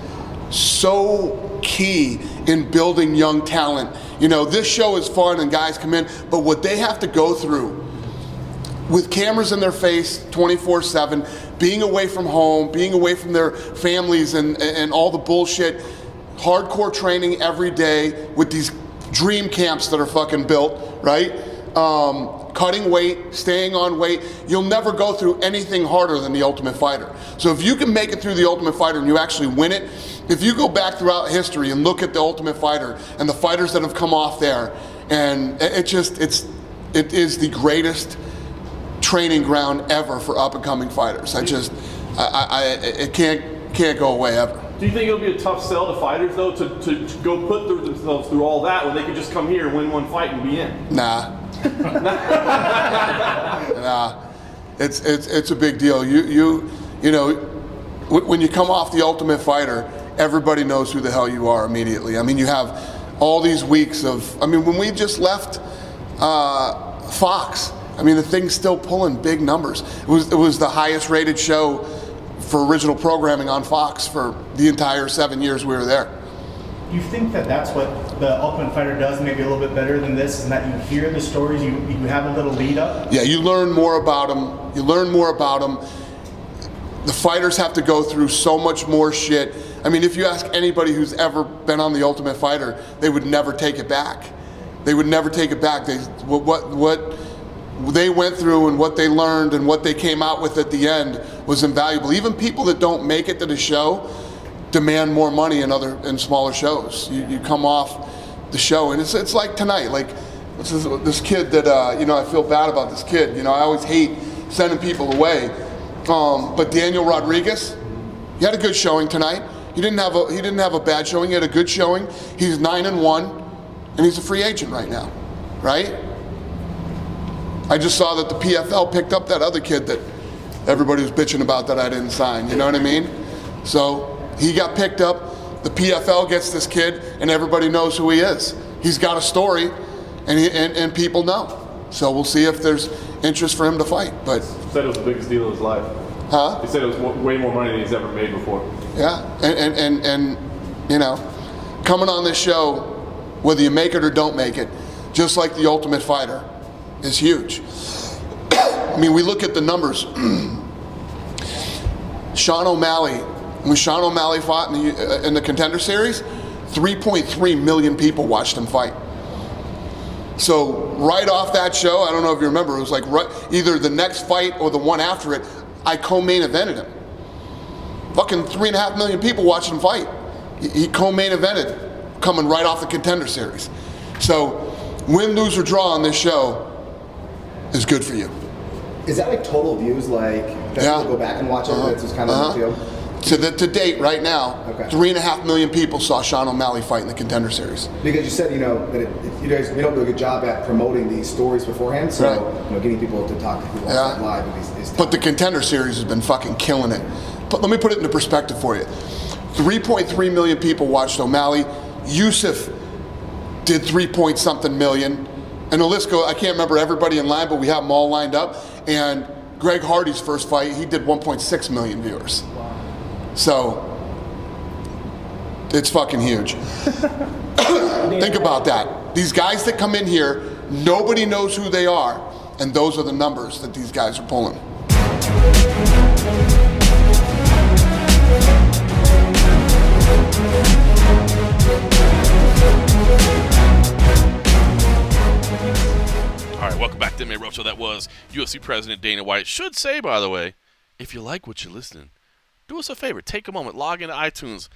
so key in building young talent. You know, this show is fun and guys come in, but what they have to go through with cameras in their face 24 7, being away from home, being away from their families and, and all the bullshit, hardcore training every day with these dream camps that are fucking built, right? Um, cutting weight, staying on weight. You'll never go through anything harder than the Ultimate Fighter. So if you can make it through the Ultimate Fighter and you actually win it, if you go back throughout history and look at the Ultimate Fighter and the fighters that have come off there, and it just it's it is the greatest training ground ever for up and coming fighters. I just, I, I, it can't can't go away ever. Do you think it'll be a tough sell to fighters though to, to, to go put through themselves through all that when they could just come here and win one fight and be in? Nah. nah. It's it's it's a big deal. You you you know, wh- when you come off the Ultimate Fighter, everybody knows who the hell you are immediately. I mean, you have all these weeks of. I mean, when we just left uh, Fox, I mean, the thing's still pulling big numbers. It was it was the highest rated show for original programming on Fox for the entire seven years we were there. You think that that's what the Ultimate Fighter does maybe a little bit better than this, and that you hear the stories, you, you have a little lead up? Yeah, you learn more about them. You learn more about them. The fighters have to go through so much more shit. I mean, if you ask anybody who's ever been on the Ultimate Fighter, they would never take it back. They would never take it back. They what what, what they went through and what they learned and what they came out with at the end was invaluable. Even people that don't make it to the show demand more money in other in smaller shows. You, you come off the show and it's it's like tonight. Like this is this kid that uh, you know I feel bad about this kid. You know I always hate sending people away. Um, but Daniel Rodriguez, he had a good showing tonight. He didn't have a he didn't have a bad showing. He had a good showing. He's nine and one, and he's a free agent right now, right? I just saw that the PFL picked up that other kid that everybody was bitching about that I didn't sign. You know what I mean? So he got picked up. The PFL gets this kid, and everybody knows who he is. He's got a story, and, he, and, and people know. So we'll see if there's interest for him to fight. But he Said it was the biggest deal of his life. Huh? He said it was way more money than he's ever made before. yeah, and, and, and, and you know, coming on this show, whether you make it or don't make it, just like the Ultimate Fighter, is huge. I mean, we look at the numbers. Sean O'Malley, when Sean O'Malley fought in the, uh, in the Contender Series, 3.3 million people watched him fight. So right off that show, I don't know if you remember, it was like right, either the next fight or the one after it, I co-main evented him. Fucking three and a half million people watched him fight. He, co-main evented, coming right off the Contender Series. So win, lose, or draw on this show is good for you. Is that like total views? Like, that Yeah. people go back and watch it? Uh-huh. That's just kind of Uh-huh. To, the, to date, right now, Okay. three and a half million people saw Sean O'Malley fight in the Contender Series. because you said you know that it, it- you guys we don't do a good job at promoting these stories beforehand. So Right. you know, getting people to talk to people Yeah. live is, is But the Contender Series has been fucking killing it. But let me put it into perspective for you. 3.3 million people watched O'Malley. Yusuff did 3 point something million. And the list go, I can't remember everybody in line, but we have them all lined up. And Greg Hardy's first fight, he did 1.6 million viewers. So it's fucking huge. Think about that. These guys that come in here, nobody knows who they are, and those are the numbers that these guys are pulling. All right, welcome back to MMA Road Show. That was UFC President Dana White. Should say, by the way, if you like what you're listening, do us a favor. Take a moment, log into iTunes,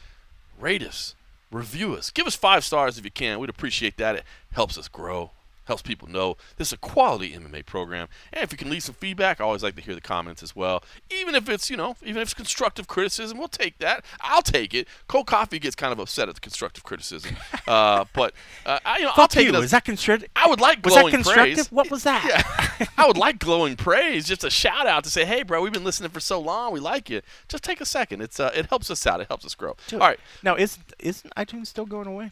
rate us, review us, give us five stars if you can. We'd appreciate that. It helps us grow. Helps people know this is a quality MMA program. And if you can leave some feedback, I always like to hear the comments as well. Even if it's, you know, even if it's constructive criticism, we'll take that. I'll take it. Cold Coffee gets kind of upset at the constructive criticism. uh, but, uh, I, you know, I'll take you. it as, Is that constructive? I would like Was glowing that constructive? praise. What was that? Yeah. I would like glowing praise, just a shout out to say, "Hey, bro, we've been listening for so long. We like you." Just take a second. It's uh, it helps us out. It helps us grow. Dude, All right. Now, isn't isn't iTunes still going away?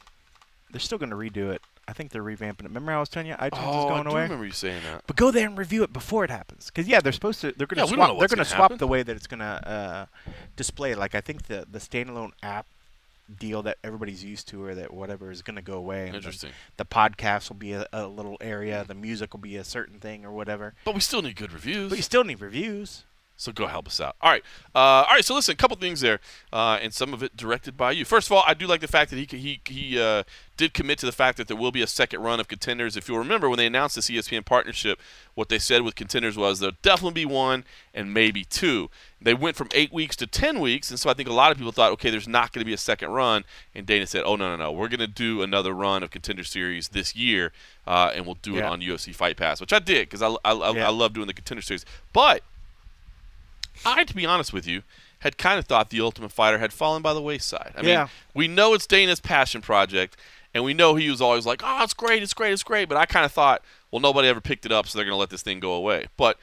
They're still going to redo it. I think they're revamping it. Remember I was telling you iTunes Oh, is I going do away. remember you saying that. But go there and review it before it happens, because yeah, they're supposed to. They're going Yeah, to know swap. They're going to swap the way that it's going to uh, display. Like I think the the standalone app deal that everybody's used to, or that whatever, is going to go away. Interesting. The podcast will be a, a little area. The music will be a certain thing, or whatever. But we still need good reviews. But you still need reviews. So go help us out. All right, uh, all right. So listen, a couple things there, uh, and some of it directed by you. First of all, I do like the fact that he he he uh, did commit to the fact that there will be a second run of contenders. If you'll remember when they announced this ESPN partnership, what they said with contenders was there'll definitely be one and maybe two. They went from eight weeks to ten weeks, and so I think a lot of people thought, okay, there's not going to be a second run. And Dana said, oh no no no, we're going to do another run of contender series this year, uh, and we'll do it on UFC Fight Pass, which I did because I I, I, Yeah. I love doing the contender series, but. I, to be honest with you, had kind of thought the Ultimate Fighter had fallen by the wayside. I Yeah. mean, we know it's Dana's passion project, and we know he was always like, "Oh, it's great, it's great, it's great." But I kind of thought, well, nobody ever picked it up, so they're going to let this thing go away. But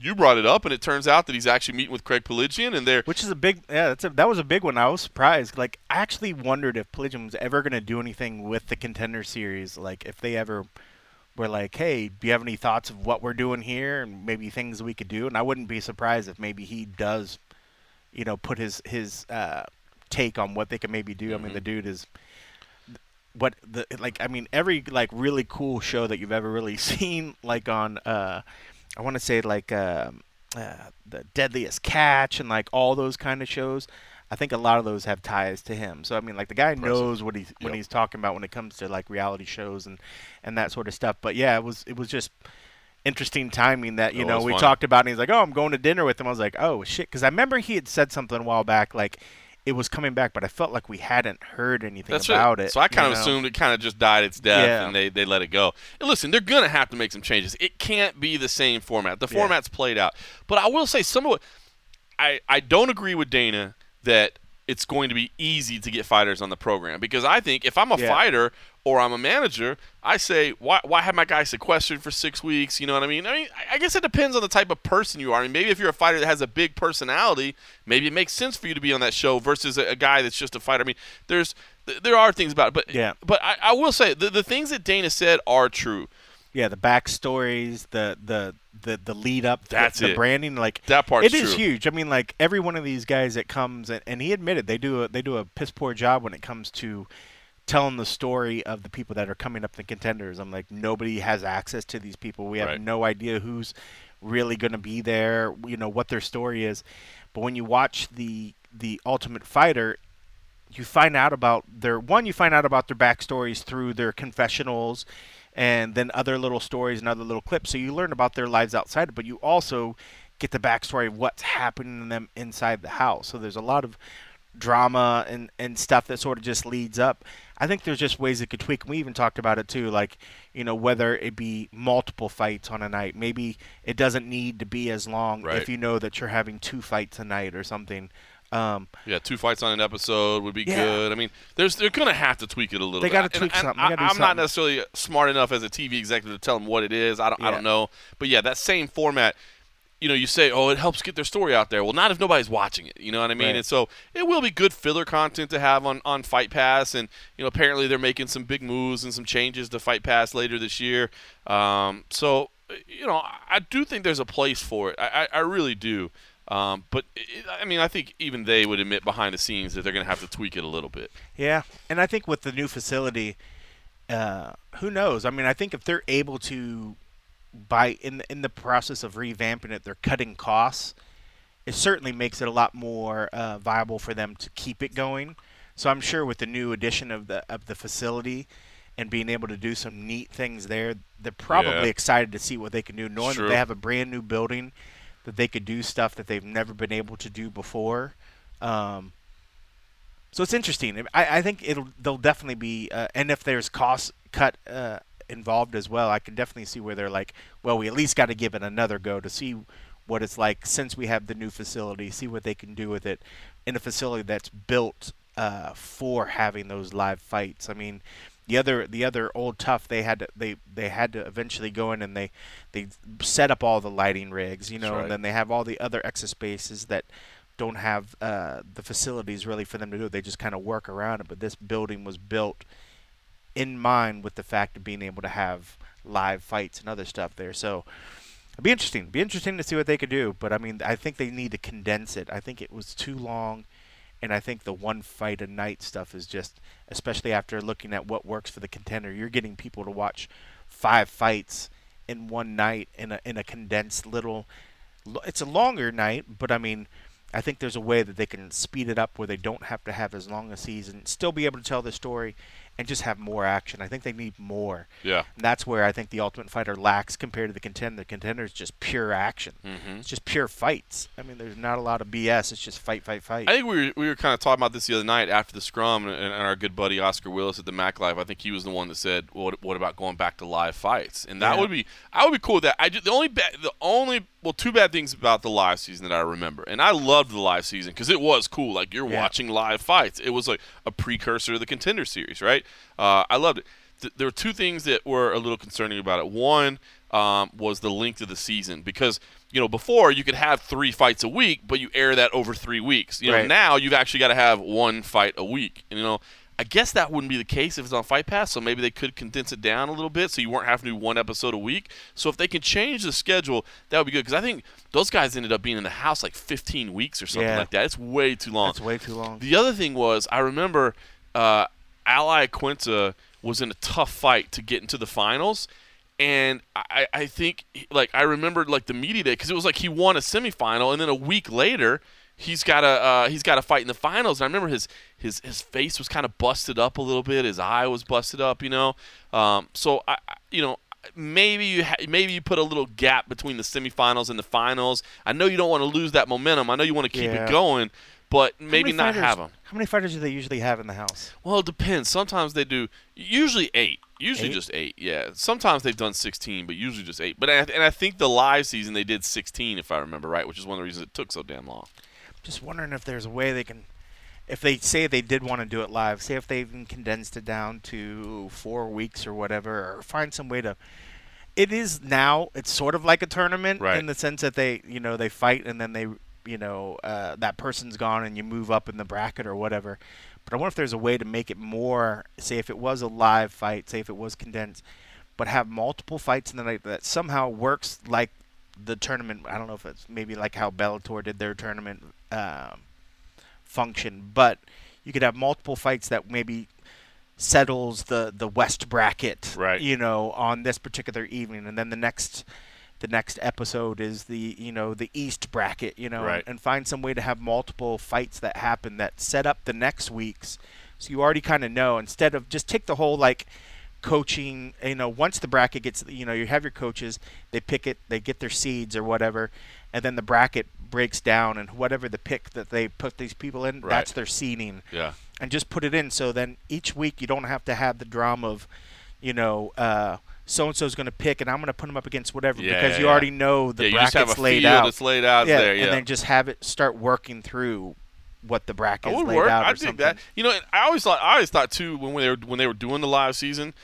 you brought it up, and it turns out that he's actually meeting with Craig Piligian, and they're Which is a big, yeah, that's a, that was a big one. I was surprised. Like, I actually wondered if Piligian was ever going to do anything with the contender series. Like, if they ever were like, hey, do you have any thoughts of what we're doing here and maybe things we could do? And I wouldn't be surprised if maybe he does, you know, put his his uh, take on what they can maybe do. I mean, the dude is what the like I mean every like really cool show that you've ever really seen like on uh I want to say like um uh, the Deadliest Catch and like all those kind of shows. I think a lot of those have ties to him. So I mean like the guy knows what he's when Yep. he's talking about when it comes to like reality shows and and that sort of stuff. But yeah, it was it was just interesting timing that you It know we fun. talked about and he's like, "Oh, I'm going to dinner with him." I was like, "Oh, shit," cuz I remember he had said something a while back like it was coming back, but I felt like we hadn't heard anything That's about it. it. So I kind of know? assumed it kind of just died its death, Yeah. and they, they let it go. And listen, they're gonna have to make some changes. It can't be the same format. The Yeah. format's played out. But I will say some of what I I don't agree with Dana that it's going to be easy to get fighters on the program because I think if I'm a Yeah. fighter or I'm a manager, I say why why have my guy sequestered for six weeks? You know what I mean? I mean, I- guess it depends on the type of person you are. I mean, maybe if you're a fighter that has a big personality, maybe it makes sense for you to be on that show versus a, a guy that's just a fighter. I mean, there's th- there are things about it, but Yeah. But I, I will say the the things that Dana said are true. yeah, the backstories, the the the the lead up, That's the, it. branding, like That part. It is true. huge. I mean, like every one of these guys that comes, and, and he admitted they do a they do a piss poor job when it comes to telling the story of the people that are coming up the contenders. I'm like nobody has access to these people. We have Right. no idea who's really going to be there. You know what their story is, but when you watch the the Ultimate Fighter, you find out about their one you find out about their backstories through their confessionals and then other little stories and other little clips. So you learn about their lives outside but you also get the backstory of what's happening to them inside the house. So there's a lot of drama and and stuff that sort of just leads up. I think there's just ways it could tweak and we even talked about it too like you know whether it be multiple fights on a night. Maybe it doesn't need to be as long Right. if you know that you're having two fights a night or something um, Yeah, two fights on an episode would be Yeah. good. I mean, there's they're gonna have to tweak it a little. They bit. gotta And- tweak and something. I, I'm not necessarily smart enough as a TV executive to tell them what it is. I don't. I don't know. But yeah, that same format. You know, you say, "Oh, it helps get their story out there." Well, not if nobody's watching it. You know what I mean? Right. And so it will be good filler content to have on on Fight Pass. And you know, apparently they're making some big moves and some changes to Fight Pass later this year. Um, so you know, I- I do think there's a place for it. I, I, I really do. Um, but it, I mean, I think even they would admit behind the scenes that they're going to have to tweak it a little bit. Yeah, and I think with the new facility, uh, who knows? I mean, I think if they're able to, by in the, in the process of revamping it, they're cutting costs. It certainly makes it a lot more uh, viable for them to keep it going. So I'm sure with the new addition of the of the facility and being able to do some neat things there, they're probably Yeah. excited to see what they can do, knowing that they have a brand new building that they could do stuff that they've never been able to do before. Um, so it's interesting. I, I think it'll there'll definitely be, uh, and if there's cost cut uh, involved as well, I can definitely see where they're like, well, we at least got to give it another go to see what it's like since we have the new facility, see what they can do with it in a facility that's built uh, for having those live fights. I mean, the other the other old TUF they had to they they had to eventually go in and they they set up all the lighting rigs, you know, right. and then they have all the other extra spaces that don't have uh, the facilities really for them to do. it. They just kind of work around it. But this building was built in mind with the fact of being able to have live fights and other stuff there. So it'd be interesting. It'd be interesting to see what they could do. But I mean, I think they need to condense it. I think it was too long, and I think the one fight a night stuff is just, especially after looking at what works for the contender. You're getting people to watch five fights in one night in a in a condensed little. It's a longer night, but I mean. I think there's a way that they can speed it up where they don't have to have as long a season, still be able to tell the story, and just have more action. I think they need more. Yeah. And that's where I think the Ultimate Fighter lacks compared to the contender. The contender is just pure action. Mhm. It's just pure fights. I mean, there's not a lot of BS. It's just fight, fight, fight. I think we were, we were kind of talking about this the other night after the scrum, and, and our good buddy Oscar Willis at the Mac Life. I think he was the one that said, well, "What, what about going back to live fights?" And that Yeah. would be, I would be cool with that. I ju- the only ba- the only well, two bad things about the live season that I remember, and I loved the live season because it was cool. Like you're Yeah. watching live fights. It was like a precursor to the contender series, right? Uh, I loved it. Th- there were two things that were a little concerning about it. One um, was the length of the season because you know before you could have three fights a week, but you air that over three weeks. You know Right. now you've actually got to have one fight a week. And, you know, I guess that wouldn't be the case if it's on Fight Pass. So maybe they could condense it down a little bit, so you weren't having to do one episode a week. So if they can change the schedule, that would be good. Because I think those guys ended up being in the house like 15 weeks or something Yeah. like that. It's way too long. It's way too long. The other thing was, I remember uh, Al Iaquinta was in a tough fight to get into the finals. And I, I think, like, I remembered, like, the media day because it was like he won a semifinal, and then a week later, he's got a uh, he's got a fight in the finals. And I remember his his his face was kind of busted up a little bit, his eye was busted up, you know. Um, so I, you know, maybe you ha- maybe you put a little gap between the semifinals and the finals. I know you don't want to lose that momentum. I know you want to keep Yeah. it going, but How maybe not fighters- have them. How many fighters do they usually have in the house? Well, it depends. Sometimes they do. Usually eight. Usually Eight? just eight. Yeah. Sometimes they've done sixteen, but usually just eight. But I, and I think the live season they did sixteen, if I remember right, which is one of the reasons it took so damn long. Just wondering if there's a way they can, if they say they did want to do it live, say if they even condensed it down to four weeks or whatever, or find some way to. It is now. It's sort of like a tournament Right. in the sense that they, you know, they fight and then they, you know, uh, that person's gone and you move up in the bracket or whatever. But I wonder if there's a way to make it more. Say if it was a live fight, say if it was condensed, but have multiple fights in the night that somehow works like the tournament. I don't know if it's maybe like how Bellator did their tournament um, function, but you could have multiple fights that maybe settles the the West bracket, Right. You know, on this particular evening, and then the next the next episode is the you know the East bracket, you know, Right. and find some way to have multiple fights that happen that set up the next weeks, so you already kind of know instead of just take the whole like coaching you know once the bracket gets you know you have your coaches they pick it they get their seeds or whatever and then the bracket breaks down and whatever the pick that they put these people in Right. that's their seeding Yeah. and just put it in so then each week you don't have to have the drama of you know uh so and so's going to pick and I'm going to put them up against whatever Yeah, because yeah, you yeah. already know the Yeah, bracket's laid out that's laid out there, yeah. and then just have it start working through what the bracket That is would laid work. out I or something. that. You know, I always thought I always thought too when they were when they were doing the live season,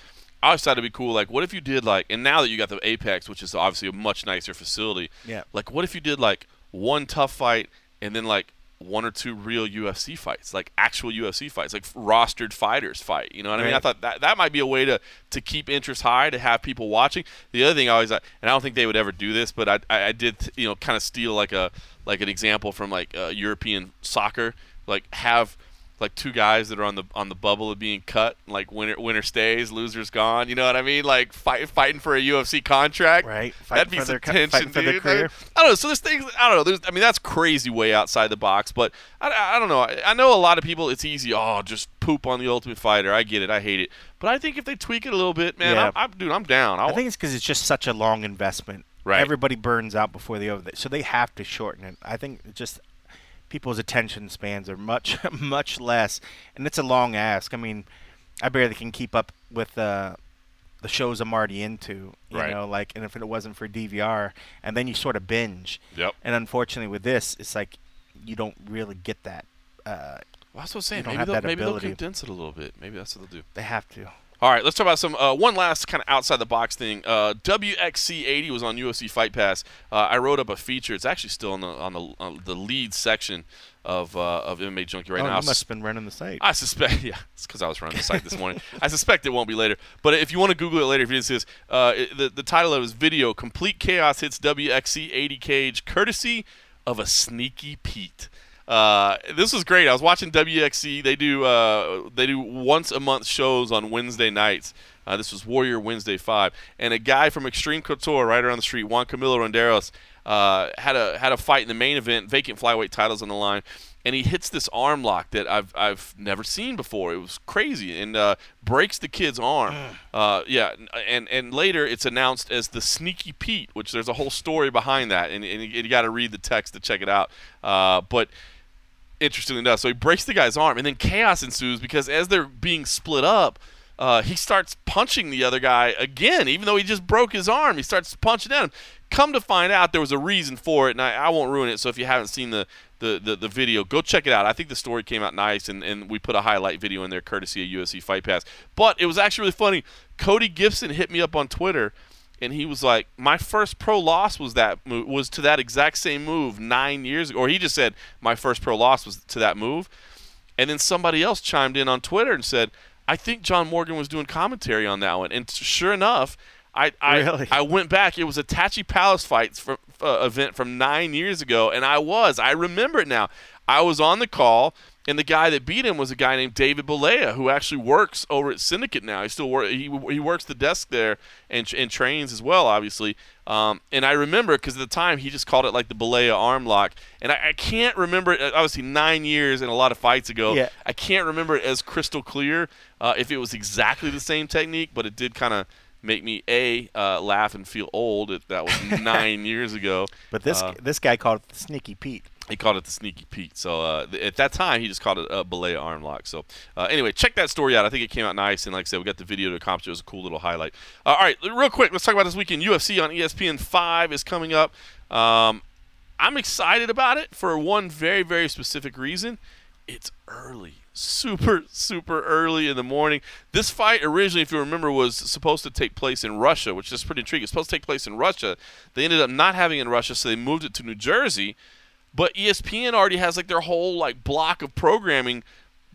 I always thought it'd be cool. Like, what if you did like, and now that you got the Apex, which is obviously a much nicer facility. Yeah. Like, what if you did like one TUF fight and then like one or two real UFC fights, like actual UFC fights, like rostered fighters fight. You know what I mean? I thought that that might be a way to to keep interest high, to have people watching. The other thing I always, and I don't think they would ever do this, but I I, I did you know kind of steal like a like an example from like uh, European soccer, like have like two guys that are on the on the bubble of being cut, like winner winner stays, losers gone. You know what I mean? Like fight fighting for a UFC contract. Right. That'd Fighting be for some their tension, fighting for their dude. career. I don't know. So there's things. I don't know. There's. I mean, that's crazy way outside the box. But I, I don't know. I, I know a lot of people. It's easy. Oh, just poop on the Ultimate Fighter. I get it. I hate it. But I think if they tweak it a little bit, man, Yeah. I'm, I'm dude. I'm down. I'll, I think it's because it's just such a long investment. Right. Everybody burns out before they over, so they have to shorten it. I think just people's attention spans are much much less, and it's a long ask. I mean, I barely can keep up with uh, the shows I'm already into, you Right. know, like, and if it wasn't for DVR, and then you sort of binge. Yep. And unfortunately, with this, it's like you don't really get that. Uh, Well, that's what I'm saying. Maybe, they'll, maybe they'll condense it a little bit. Maybe that's what they'll do. they have to. All right, let's talk about some uh, one last kind of outside the box thing. Uh, WXC80 was on UFC Fight Pass. Uh, I wrote up a feature. It's actually still on the on the on the lead section of uh, of MMA Junkie right oh, now. you I must have been running the site. I suspect, yeah, it's because I was running the site this morning. I suspect it won't be later. But if you want to Google it later, if you didn't see this, uh, it, the, the title of his video, Complete Chaos Hits WXC 80 Cage, courtesy of a sneaky Pete. Uh, this was great. I was watching WXC. They do uh, they do once a month shows on Wednesday nights. Uh, this was Warrior Wednesday Five, and a guy from Extreme Couture right around the street, Juan Camilo Ronderos, uh, had a had a fight in the main event, vacant flyweight titles on the line, and he hits this arm lock that I've I've never seen before. It was crazy, and uh, breaks the kid's arm. Uh, yeah, and and later it's announced as the Sneaky Pete, which there's a whole story behind that, and, and you, got to read the text to check it out. Uh, but interestingly enough, so he breaks the guy's arm, and then chaos ensues because as they're being split up, uh, he starts punching the other guy again, even though he just broke his arm. He starts punching at him. Come to find out, there was a reason for it, and I, I won't ruin it. So if you haven't seen the, the, the, the video, go check it out. I think the story came out nice, and, and we put a highlight video in there courtesy of UFC Fight Pass. But it was actually really funny. Cody Gibson hit me up on Twitter and he was like, "My first pro loss was that move, was to that exact same move nine years ago." Or he just said, "My first pro loss was to that move," and then somebody else chimed in on Twitter and said, "I think John Morgan was doing commentary on that one." And sure enough, I I, Really? I went back. It was a Tachi Palace fights from, uh, event from nine years ago, and I was I remember it now. I was on the call. And the guy that beat him was a guy named David Balea, who actually works over at Syndicate now. He still work. He, he works the desk there and, and trains as well, obviously. Um, and I remember because at the time he just called it like the Balea arm lock, and I, I can't remember. it, Obviously, nine years and a lot of fights ago. Yeah. I can't remember it as crystal clear uh, if it was exactly the same technique, but it did kind of make me a uh, laugh and feel old. It, that was nine years ago. But this Uh, this guy called it the Sneaky Pete. He called it the Sneaky Pete. So uh, at that time, he just called it a Balea arm lock. So uh, anyway, check that story out. I think it came out nice, and like I said, we got the video to accomplish. It It was a cool little highlight. Uh, all right, real quick, let's talk about this weekend. UFC on ESPN five is coming up. Um, I'm excited about it for one very very specific reason. It's early. Super, super early in the morning. This fight originally, if you remember, was supposed to take place in Russia, which is pretty intriguing. It's supposed to take place in Russia. They ended up not having it in Russia, so they moved it to New Jersey but ESPN already has like their whole like block of programming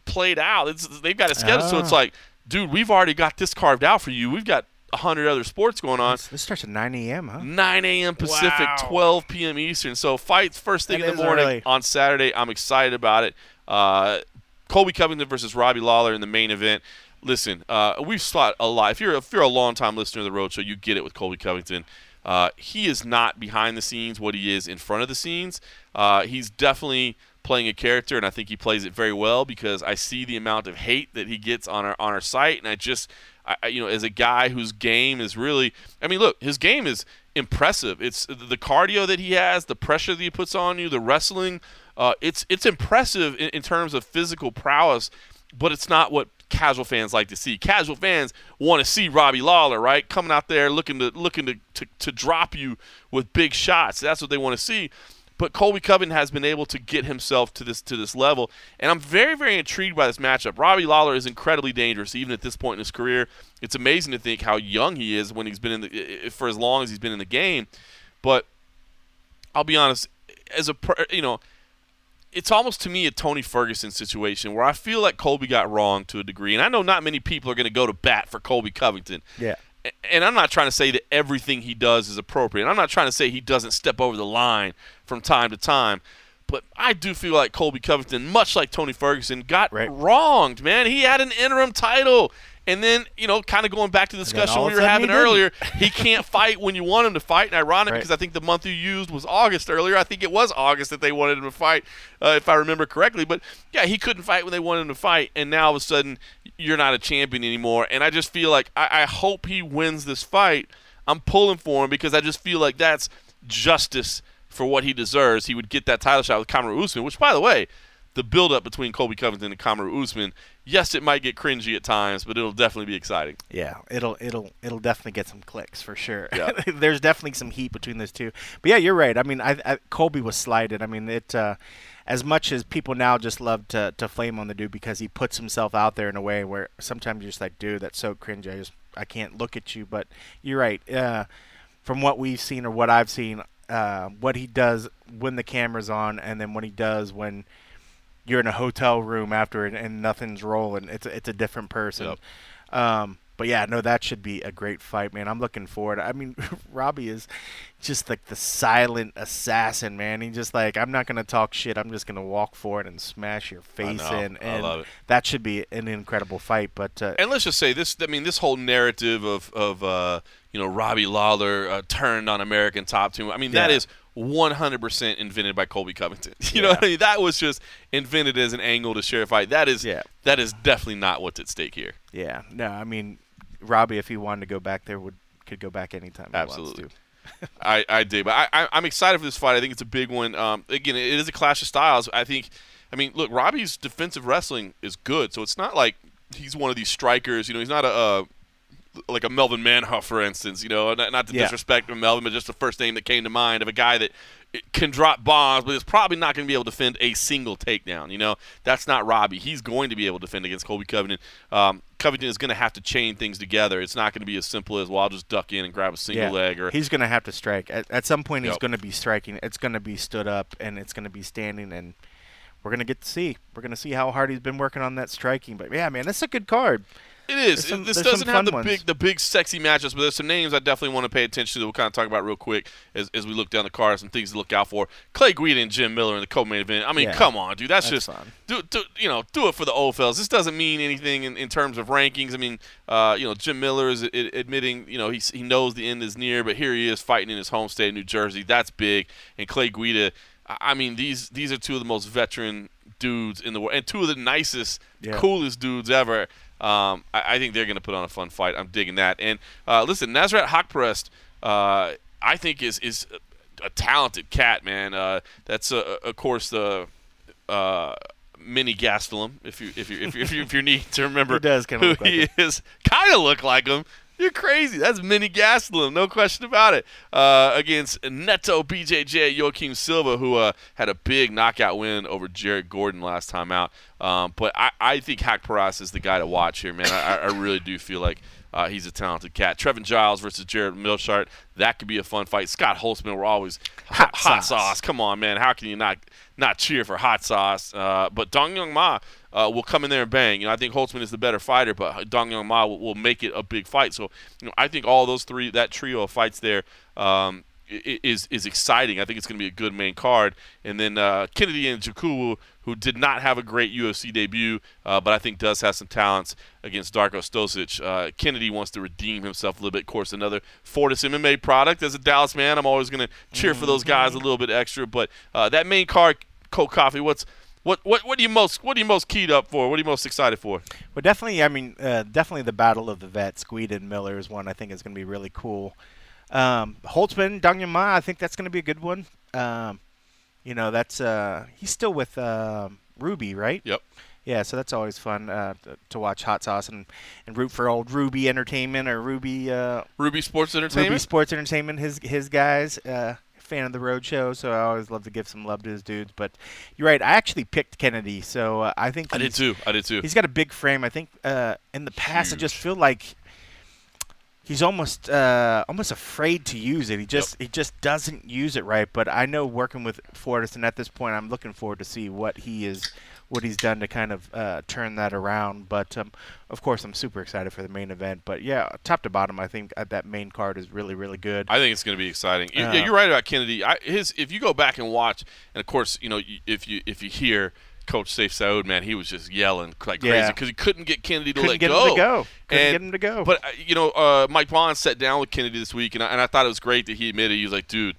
played out. It's they've got a schedule, so it's Ah. like, dude, we've already got this carved out for you. We've got a hundred other sports going on. This starts at 9 a.m., huh? 9 a.m. Pacific, Wow. 12 p.m. Eastern. So fights first thing That in the morning early. on Saturday. I'm excited about it. Uh, Colby Covington versus Robbie Lawler in the main event. Listen, uh, we've spot a lot. If you're if you're a long time listener of the Roadshow, you get it with Colby Covington. Uh, he is not behind the scenes what he is in front of the scenes. Uh, he's definitely playing a character, and I think he plays it very well because I see the amount of hate that he gets on our on our site, and I just, I, you know, as a guy whose game is really, I mean, look, his game is impressive. It's the cardio that he has, the pressure that he puts on you, the wrestling. Uh, it's it's impressive in, in terms of physical prowess, but it's not what casual fans like to see. Casual fans want to see Robbie Lawler, right, coming out there looking to looking to, to, to drop you with big shots. That's what they want to see. But Colby Covington has been able to get himself to this to this level, and I'm very very intrigued by this matchup. Robbie Lawler is incredibly dangerous, even at this point in his career. It's amazing to think how young he is when he's been in the for as long as he's been in the game. But I'll be honest, as a you know, it's almost to me a Tony Ferguson situation where I feel like Colby got wrong to a degree, and I know not many people are going to go to bat for Colby Covington. Yeah. And I'm not trying to say that everything he does is appropriate. I'm not trying to say he doesn't step over the line from time to time. But I do feel like Colby Covington, much like Tony Ferguson, got Right. wronged, man. He had an interim title. And then, you know, kind of going back to the discussion we were having he earlier, he can't fight when you want him to fight. And ironic Right. because I think the month you used was August earlier. I think it was August that they wanted him to fight, uh, if I remember correctly. But yeah, he couldn't fight when they wanted him to fight, and now all of a sudden you're not a champion anymore. And I just feel like I, I hope he wins this fight. I'm pulling for him because I just feel like that's justice for what he deserves. He would get that title shot with Kamaru Usman, which, by the way, the build-up between Colby Covington and Kamaru Usman. Yes, it might get cringy at times, but it'll definitely be exciting. Yeah, it'll it'll it'll definitely get some clicks for sure. Yeah. There's definitely some heat between those two. But yeah, you're right. I mean, I, I Colby was slighted. I mean, it uh, as much as people now just love to to flame on the dude because he puts himself out there in a way where sometimes you're just like, dude, that's so cringy. I just I can't look at you. But you're right. Uh, from what we've seen or what I've seen, uh, what he does when the camera's on, and then what he does when you're in a hotel room after it and nothing's rolling. It's a, it's a different person. Yep. Um, but yeah, no, that should be a great fight, man. I'm looking forward. I mean, Robbie is just like the silent assassin, man. He's just like, I'm not gonna talk shit. I'm just gonna walk forward and smash your face know. in, I love it. that should be an incredible fight. But uh, And let's just say this. I mean, this whole narrative of of uh, you know Robbie Lawler uh, turned on American Top Team. I mean, that Yeah. is 100% invented by Colby Covington. You know, what I mean? that was just invented as an angle to share a fight. That is Yeah. that is definitely not what's at stake here. yeah, no, I mean, Robbie, if he wanted to go back there, would could go back anytime. Absolutely. He wants to. I, I dig, but I, I, I'm excited for this fight. I think it's a big one. Um, again, it is a clash of styles. I think, I mean, look, Robbie's defensive wrestling is good, so it's not like he's one of these strikers. You know, he's not a, a like a Melvin Manhoff, for instance. You know, not, not to Yeah. disrespect Melvin, but just the first name that came to mind of a guy that can drop bombs, but is probably not going to be able to defend a single takedown. You know, that's not Robbie. He's going to be able to defend against Colby Covington. Um, Covington is going to have to chain things together. It's not going to be as simple as well. I'll just duck in and grab a single Yeah. leg or he's going to have to strike at, at some point. He's Yep. going to be striking. It's going to be stood up, and it's going to be standing, and we're going to get to see. We're going to see how hard he's been working on that striking. But yeah, man, that's a good card. It is. Some- this doesn't have the ones. big, the big sexy matchups, but there's some names I definitely want to pay attention to. That we'll kind of talk about real quick as, as we look down the card. Some things to look out for. Clay Guida and Jim Miller in the co-main event. I mean, Yeah. come on, dude. That's, That's just do, do you know do it for the old fellas. This doesn't mean anything in, in terms of rankings. I mean, uh, you know, Jim Miller is admitting you know he he knows the end is near, but here he is fighting in his home state, of New Jersey. That's big. And Clay Guida. I I mean, these these are two of the most veteran dudes in the world, and two of the nicest, Yeah. coolest dudes ever. Um, I, I think they're going to put on a fun fight. I'm digging that. And uh, listen, Nasrat Haqparast, uh, I think is is a, a talented cat, man. Uh, that's uh, of course the uh, mini Gastelum, if you if you if you if you, if you need to remember He does kinda who look like he is, kind of look like him. You're crazy. That's mini Gastelum, no question about it. Uh, against Neto BJJ Joaquim Silva, who uh, had a big knockout win over Jared Gordon last time out. Um, but I, I think Haqparast is the guy to watch here, man. I, I really do feel like uh, he's a talented cat. Trevin Giles versus Gerald Meerschaert. That could be a fun fight. Scott Holtzman, we're always hot, sauce. sauce. Come on, man. How can you not not cheer for hot sauce? Uh, but Dong Hyun Ma uh, will come in there and bang. You know, I think Holtzman is the better fighter, but Dong Hyun Ma will, will make it a big fight. So, you know, I think all those three, that trio of fights there, um, is is exciting. I think it's going to be a good main card. And then uh, Kennedy Nzechukwu, who did not have a great UFC debut, uh, but I think does have some talents against Darko Stosic. Uh, Kennedy wants to redeem himself a little bit. Of course, another Fortis MMA product. As a Dallas man, I'm always going to cheer for those guys a little bit extra. But uh, that main card, Cold Coffee, what's what, what what are you most what are you most keyed up for? What are you most excited for? Well, definitely. I mean, uh, definitely the battle of the vets. Guida and Miller is one I think is going to be really cool. Um, Holtzman, Dong Hyun Ma, I think that's going to be a good one. Um, you know, that's uh, he's still with um Ruby, right? Yep. Yeah, so that's always fun uh, to, to watch Hot Sauce and, and root for old Ruby Entertainment or Ruby uh, Ruby Sports Entertainment. Ruby Sports Entertainment. His his guys. Uh, fan of the Road Show, so I always love to give some love to his dudes. But you're right. I actually picked Kennedy, so uh, I think I did too. I did too. He's got a big frame. I think uh, in the past, I just feel like he's almost uh, almost afraid to use it. He just he just doesn't use it right. But I know working with Fortis, and at this point, I'm looking forward to see what he is what he's done to kind of uh, turn that around. But um, of course, I'm super excited for the main event. But yeah, top to bottom, I think uh, that main card is really really good. I think it's going to be exciting. Uh, yeah, you're right about Kennedy. I, his if you go back and watch, and of course, you know, if you if you hear Coach Sayif Saud, man, he was just yelling like crazy because he couldn't get Kennedy to Couldn't let get him to go. Couldn't And- get him to go. But uh, you know, uh, Mike Bond sat down with Kennedy this week, and I, and I thought it was great that he admitted he was like, dude.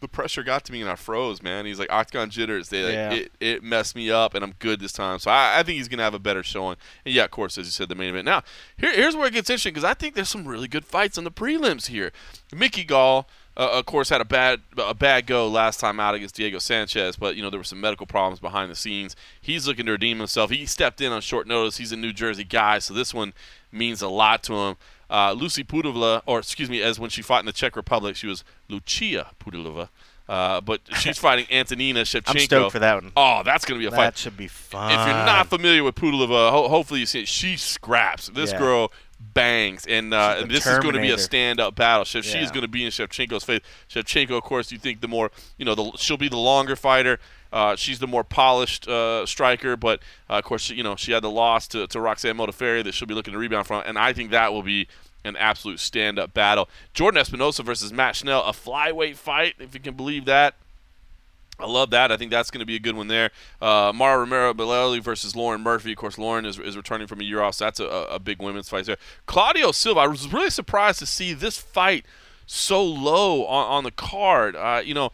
The pressure got to me and I froze, man. He's like octagon jitters. They like, Yeah. it, it messed me up, and I'm good this time. So I, I think he's gonna have a better showing. And yeah, of course, as you said, the main event. Now, here, here's where it gets interesting because I think there's some really good fights on the prelims here. Mickey Gall uh, of course, had a bad a bad go last time out against Diego Sanchez, but you know there were some medical problems behind the scenes. He's looking to redeem himself. He stepped in on short notice. He's a New Jersey guy, so this one means a lot to him. Uh, Lucy Pudovla, or excuse me, as when she fought in the Czech Republic, she was Lucia Pudilova. Uh, but she's fighting Antonina Shevchenko. I'm stoked for that one. Oh, that's going to be a fight. That should be fun. If you're not familiar with Pudilova, ho- hopefully you see it. She scraps. This Yeah. girl bangs, and, uh, She's and the this is going to be a stand-up battle. Shev- She's Yeah. going to be in Shevchenko's face. Shevchenko, of course, you think the more, you know, the, she'll be the longer fighter. Uh, she's the more polished uh, striker, but uh, of course, she, you know, she had the loss to, to Roxanne Modafferi that she'll be looking to rebound from, and I think that will be an absolute stand-up battle. Jordan Espinosa versus Matt Schnell, a flyweight fight, if you can believe that. I love that. I think that's going to be a good one there. Uh, Mara Romero Borella versus Lauren Murphy. Of course, Lauren is, is returning from a year off, so that's a, a big women's fight there. Claudio Silva, I was really surprised to see this fight so low on, on the card. Uh, you know,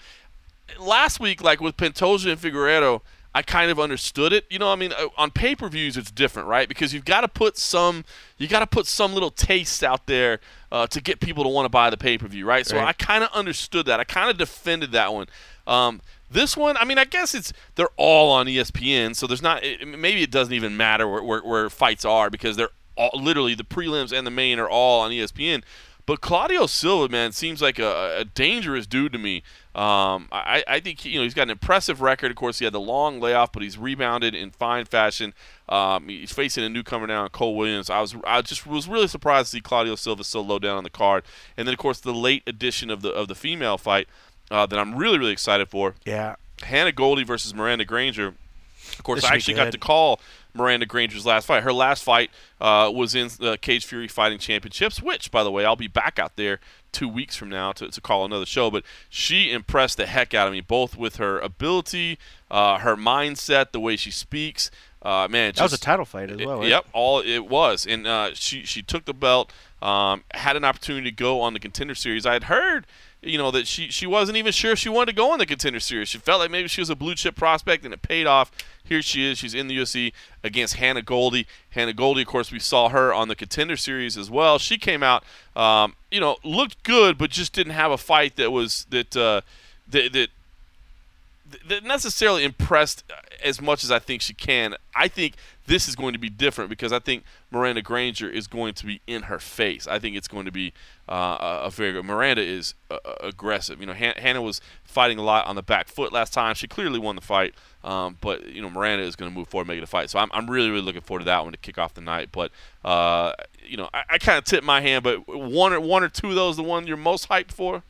last week, like with Pantoja and Figueiredo, I kind of understood it. You know, I mean, uh, on pay-per-views, it's different, right? Because you've got to put some, you got to put some little taste out there uh, to get people to want to buy the pay-per-view, right? So Right. I kind of understood that. I kind of defended that one. Um, this one, I mean, I guess it's they're all on ESPN, so there's not. It, maybe it doesn't even matter where, where, where fights are because they're all literally the prelims and the main are all on ESPN. But Claudio Silva, man, seems like a, a dangerous dude to me. Um, I, I think he, you know he's got an impressive record. Of course, he had the long layoff, but he's rebounded in fine fashion. Um, he's facing a newcomer now, Cole Williams. I was I just was really surprised to see Claudio Silva so low down on the card. And then of course the late addition of the of the female fight uh, that I'm really really excited for. Yeah. Hannah Goldy versus Miranda Granger. Of course, This I actually got to call Miranda Granger's last fight. Her last fight uh, was in the Cage Fury Fighting Championships, which, by the way, I'll be back out there two weeks from now to, to call another show. But she impressed the heck out of me, both with her ability, uh, her mindset, the way she speaks. Uh, man, That was a title fight as well, right? Yep, all it was, and uh, she she took the belt, um, had an opportunity to go on the contender series. I had heard, you know, that she she wasn't even sure if she wanted to go on the contender series. She felt like maybe she was a blue chip prospect, and it paid off. Here she is. She's in the UFC against Hannah Goldy. Hannah Goldy, of course, we saw her on the contender series as well. She came out, um, you know, looked good, but just didn't have a fight that was that uh, that that that necessarily impressed as much as I think she can. I think this is going to be different because I think Miranda Granger is going to be in her face. I think it's going to be uh, a very good. Miranda is uh, aggressive. You know, Han- Hannah was fighting a lot on the back foot last time. She clearly won the fight, um, but you know Miranda is going to move forward, make it a fight. So I'm, I'm really really looking forward to that one to kick off the night. But uh, you know, I, I kind of tip my hand, but one or one or two of those, the one you're most hyped for.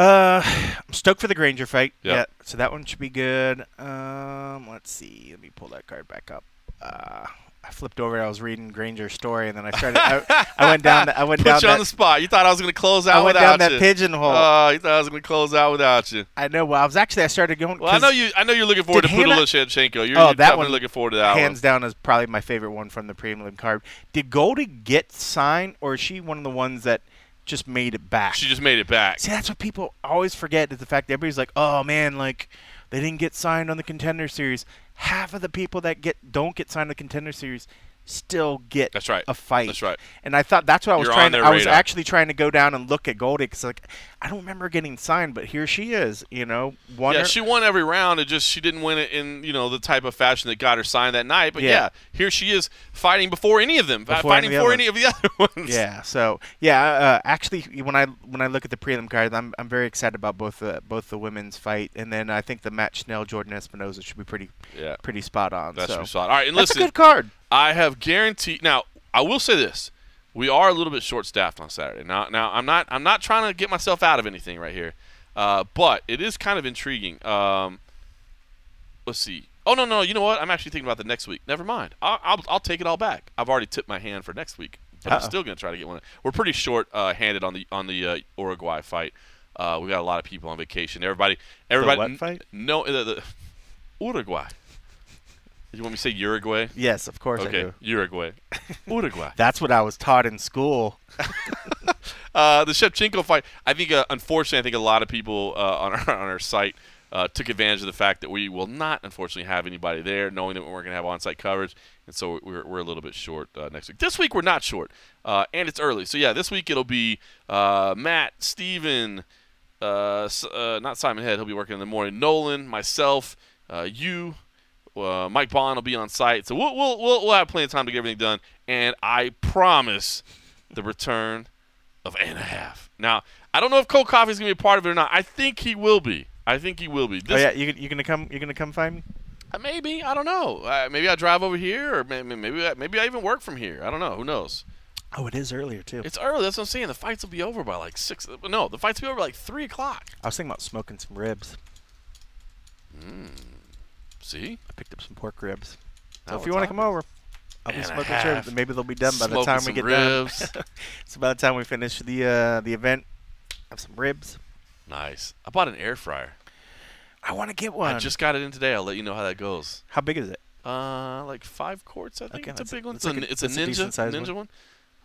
Uh, I'm stoked for the Granger fight. Yep. Yeah, so that one should be good. Um, let's see. Let me pull that card back up. Uh, I flipped over. I was reading Granger's story, and then I started. I, I went down. The, I went Put down you that, on the spot. You thought I was going to close out I went without down that you. pigeonhole. Oh, you thought I was going to close out without you. I know. Well, I was actually. I started going. Well, I know you. I know you're looking forward to Hannah- Pudula Shevchenko. You're, oh, you're that one. looking forward to that one. hands one. down is probably my favorite one from the prelim card. Did Goldy get signed, or is she one of the ones that just made it back? She just made it back. See, that's what people always forget is the fact that everybody's like, "Oh man, like they didn't get signed on the contender series." Half of the people that get don't get signed on the contender series still get That's right. a fight. That's right. And I thought that's what I was You're trying. To, I was actually trying to go down and look at Goldy because like I don't remember getting signed, but here she is. You know, one. Yeah, she won every round. It just she didn't win it in you know the type of fashion that got her signed that night. But yeah, Yeah. here she is fighting before any of them, Before any fighting the before any of the other ones. Yeah. So yeah, uh, actually, when I when I look at the prelim cards, I'm I'm very excited about both the both the women's fight, and then I think the Matt Schnell Jordan Espinosa should be pretty Yeah. pretty spot on. That's so. saw. All right, and That's listen, a good card. I have guaranteed. Now, I will say this: we are a little bit short-staffed on Saturday. Now, now I'm not. I'm not trying to get myself out of anything right here, uh, but it is kind of intriguing. Um, let's see. Oh no, no. You know what? I'm actually thinking about the next week. Never mind. I'll, I'll, I'll take it all back. I've already tipped my hand for next week, but I'm still going to try to get one. We're pretty short-handed on the on the uh, Uruguay fight. Uh, we got a lot of people on vacation. Everybody, everybody. what n- fight? No, the, the Uruguay. You want me to say Uruguay? Yes, of course I Okay, do. Uruguay. Uruguay. That's what I was taught in school. Uh, the Shevchenko fight. I think, uh, unfortunately, I think a lot of people uh, on our on our site uh, took advantage of the fact that we will not, unfortunately, have anybody there, knowing that we weren't going to have on-site coverage. and so we're, we're a little bit short uh, next week. This week we're not short, uh, and it's early. So yeah, this week it'll be uh, Matt, Steven, uh, uh, not Simon Head. He'll be working in the morning. Nolan, myself, uh, you, uh, Mike Bond will be on site. So we'll, we'll we'll we'll have plenty of time to get everything done. And I promise the return of and a half. Now I don't know if Cold Coffee is gonna be a part of it or not. I think he will be. I think he will be. oh yeah, you you gonna come? You gonna come find me? uh, Maybe I don't know. Uh, maybe I drive over here, or maybe maybe I, maybe I even work from here. I don't know. Who knows? Oh, it is earlier too. It's early. That's what I'm saying. The fights will be over by like six. No, the fights will be over by like three o'clock. I was thinking about smoking some ribs. See, I picked up some pork ribs. Now So if you want to come over, I'll be smoking ribs. Maybe they'll be done by the time we get ribs. done. so by the time we finish the uh, the event, have some ribs. nice. I bought an air fryer. I want to get one. I just got it in today. I'll let you know how that goes. How big is it? Uh, like five quarts. I think Okay, it's a big one. It's, like a, it's a that's a ninja ninja one. one.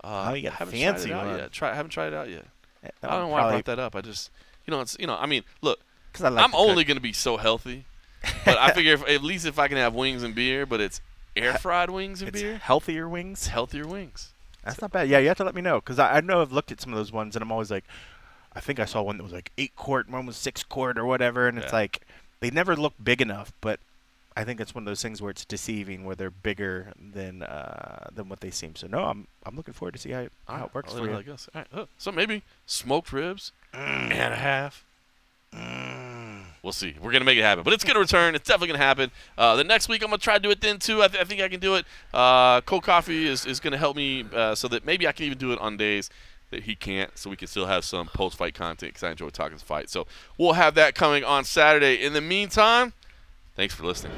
Uh, Oh, you got haven't fancy tried it out one. yet. Try, haven't tried it out yet. Yeah, I don't know why I brought that up. I just, you know, it's you know, I mean, look, I like I'm cook. only gonna be so healthy, but I figure if, at least if I can have wings and beer, but it's air fried wings and It's beer, healthier wings. healthier wings. That's not bad. Yeah, you have to let me know because I, I know I've looked at some of those ones and I'm always like, I think I saw one that was like eight quart, one was six quart or whatever, and it's like they never look big enough. But I think it's one of those things where it's deceiving, where they're bigger than uh, than what they seem. So no, I'm I'm looking forward to see how it, how it works I'll for you. it goes. All right, uh, so maybe smoked ribs and a half. We'll see. We're gonna make it happen, but it's gonna return. It's definitely gonna happen. Uh, the next week, I'm gonna try to do it then too. I, th I think I can do it. Uh, cold coffee is, is gonna help me uh, so that maybe I can even do it on days that he can't, so we can still have some post fight content because I enjoy talking to fight. So we'll have that coming on Saturday. In the meantime, thanks for listening.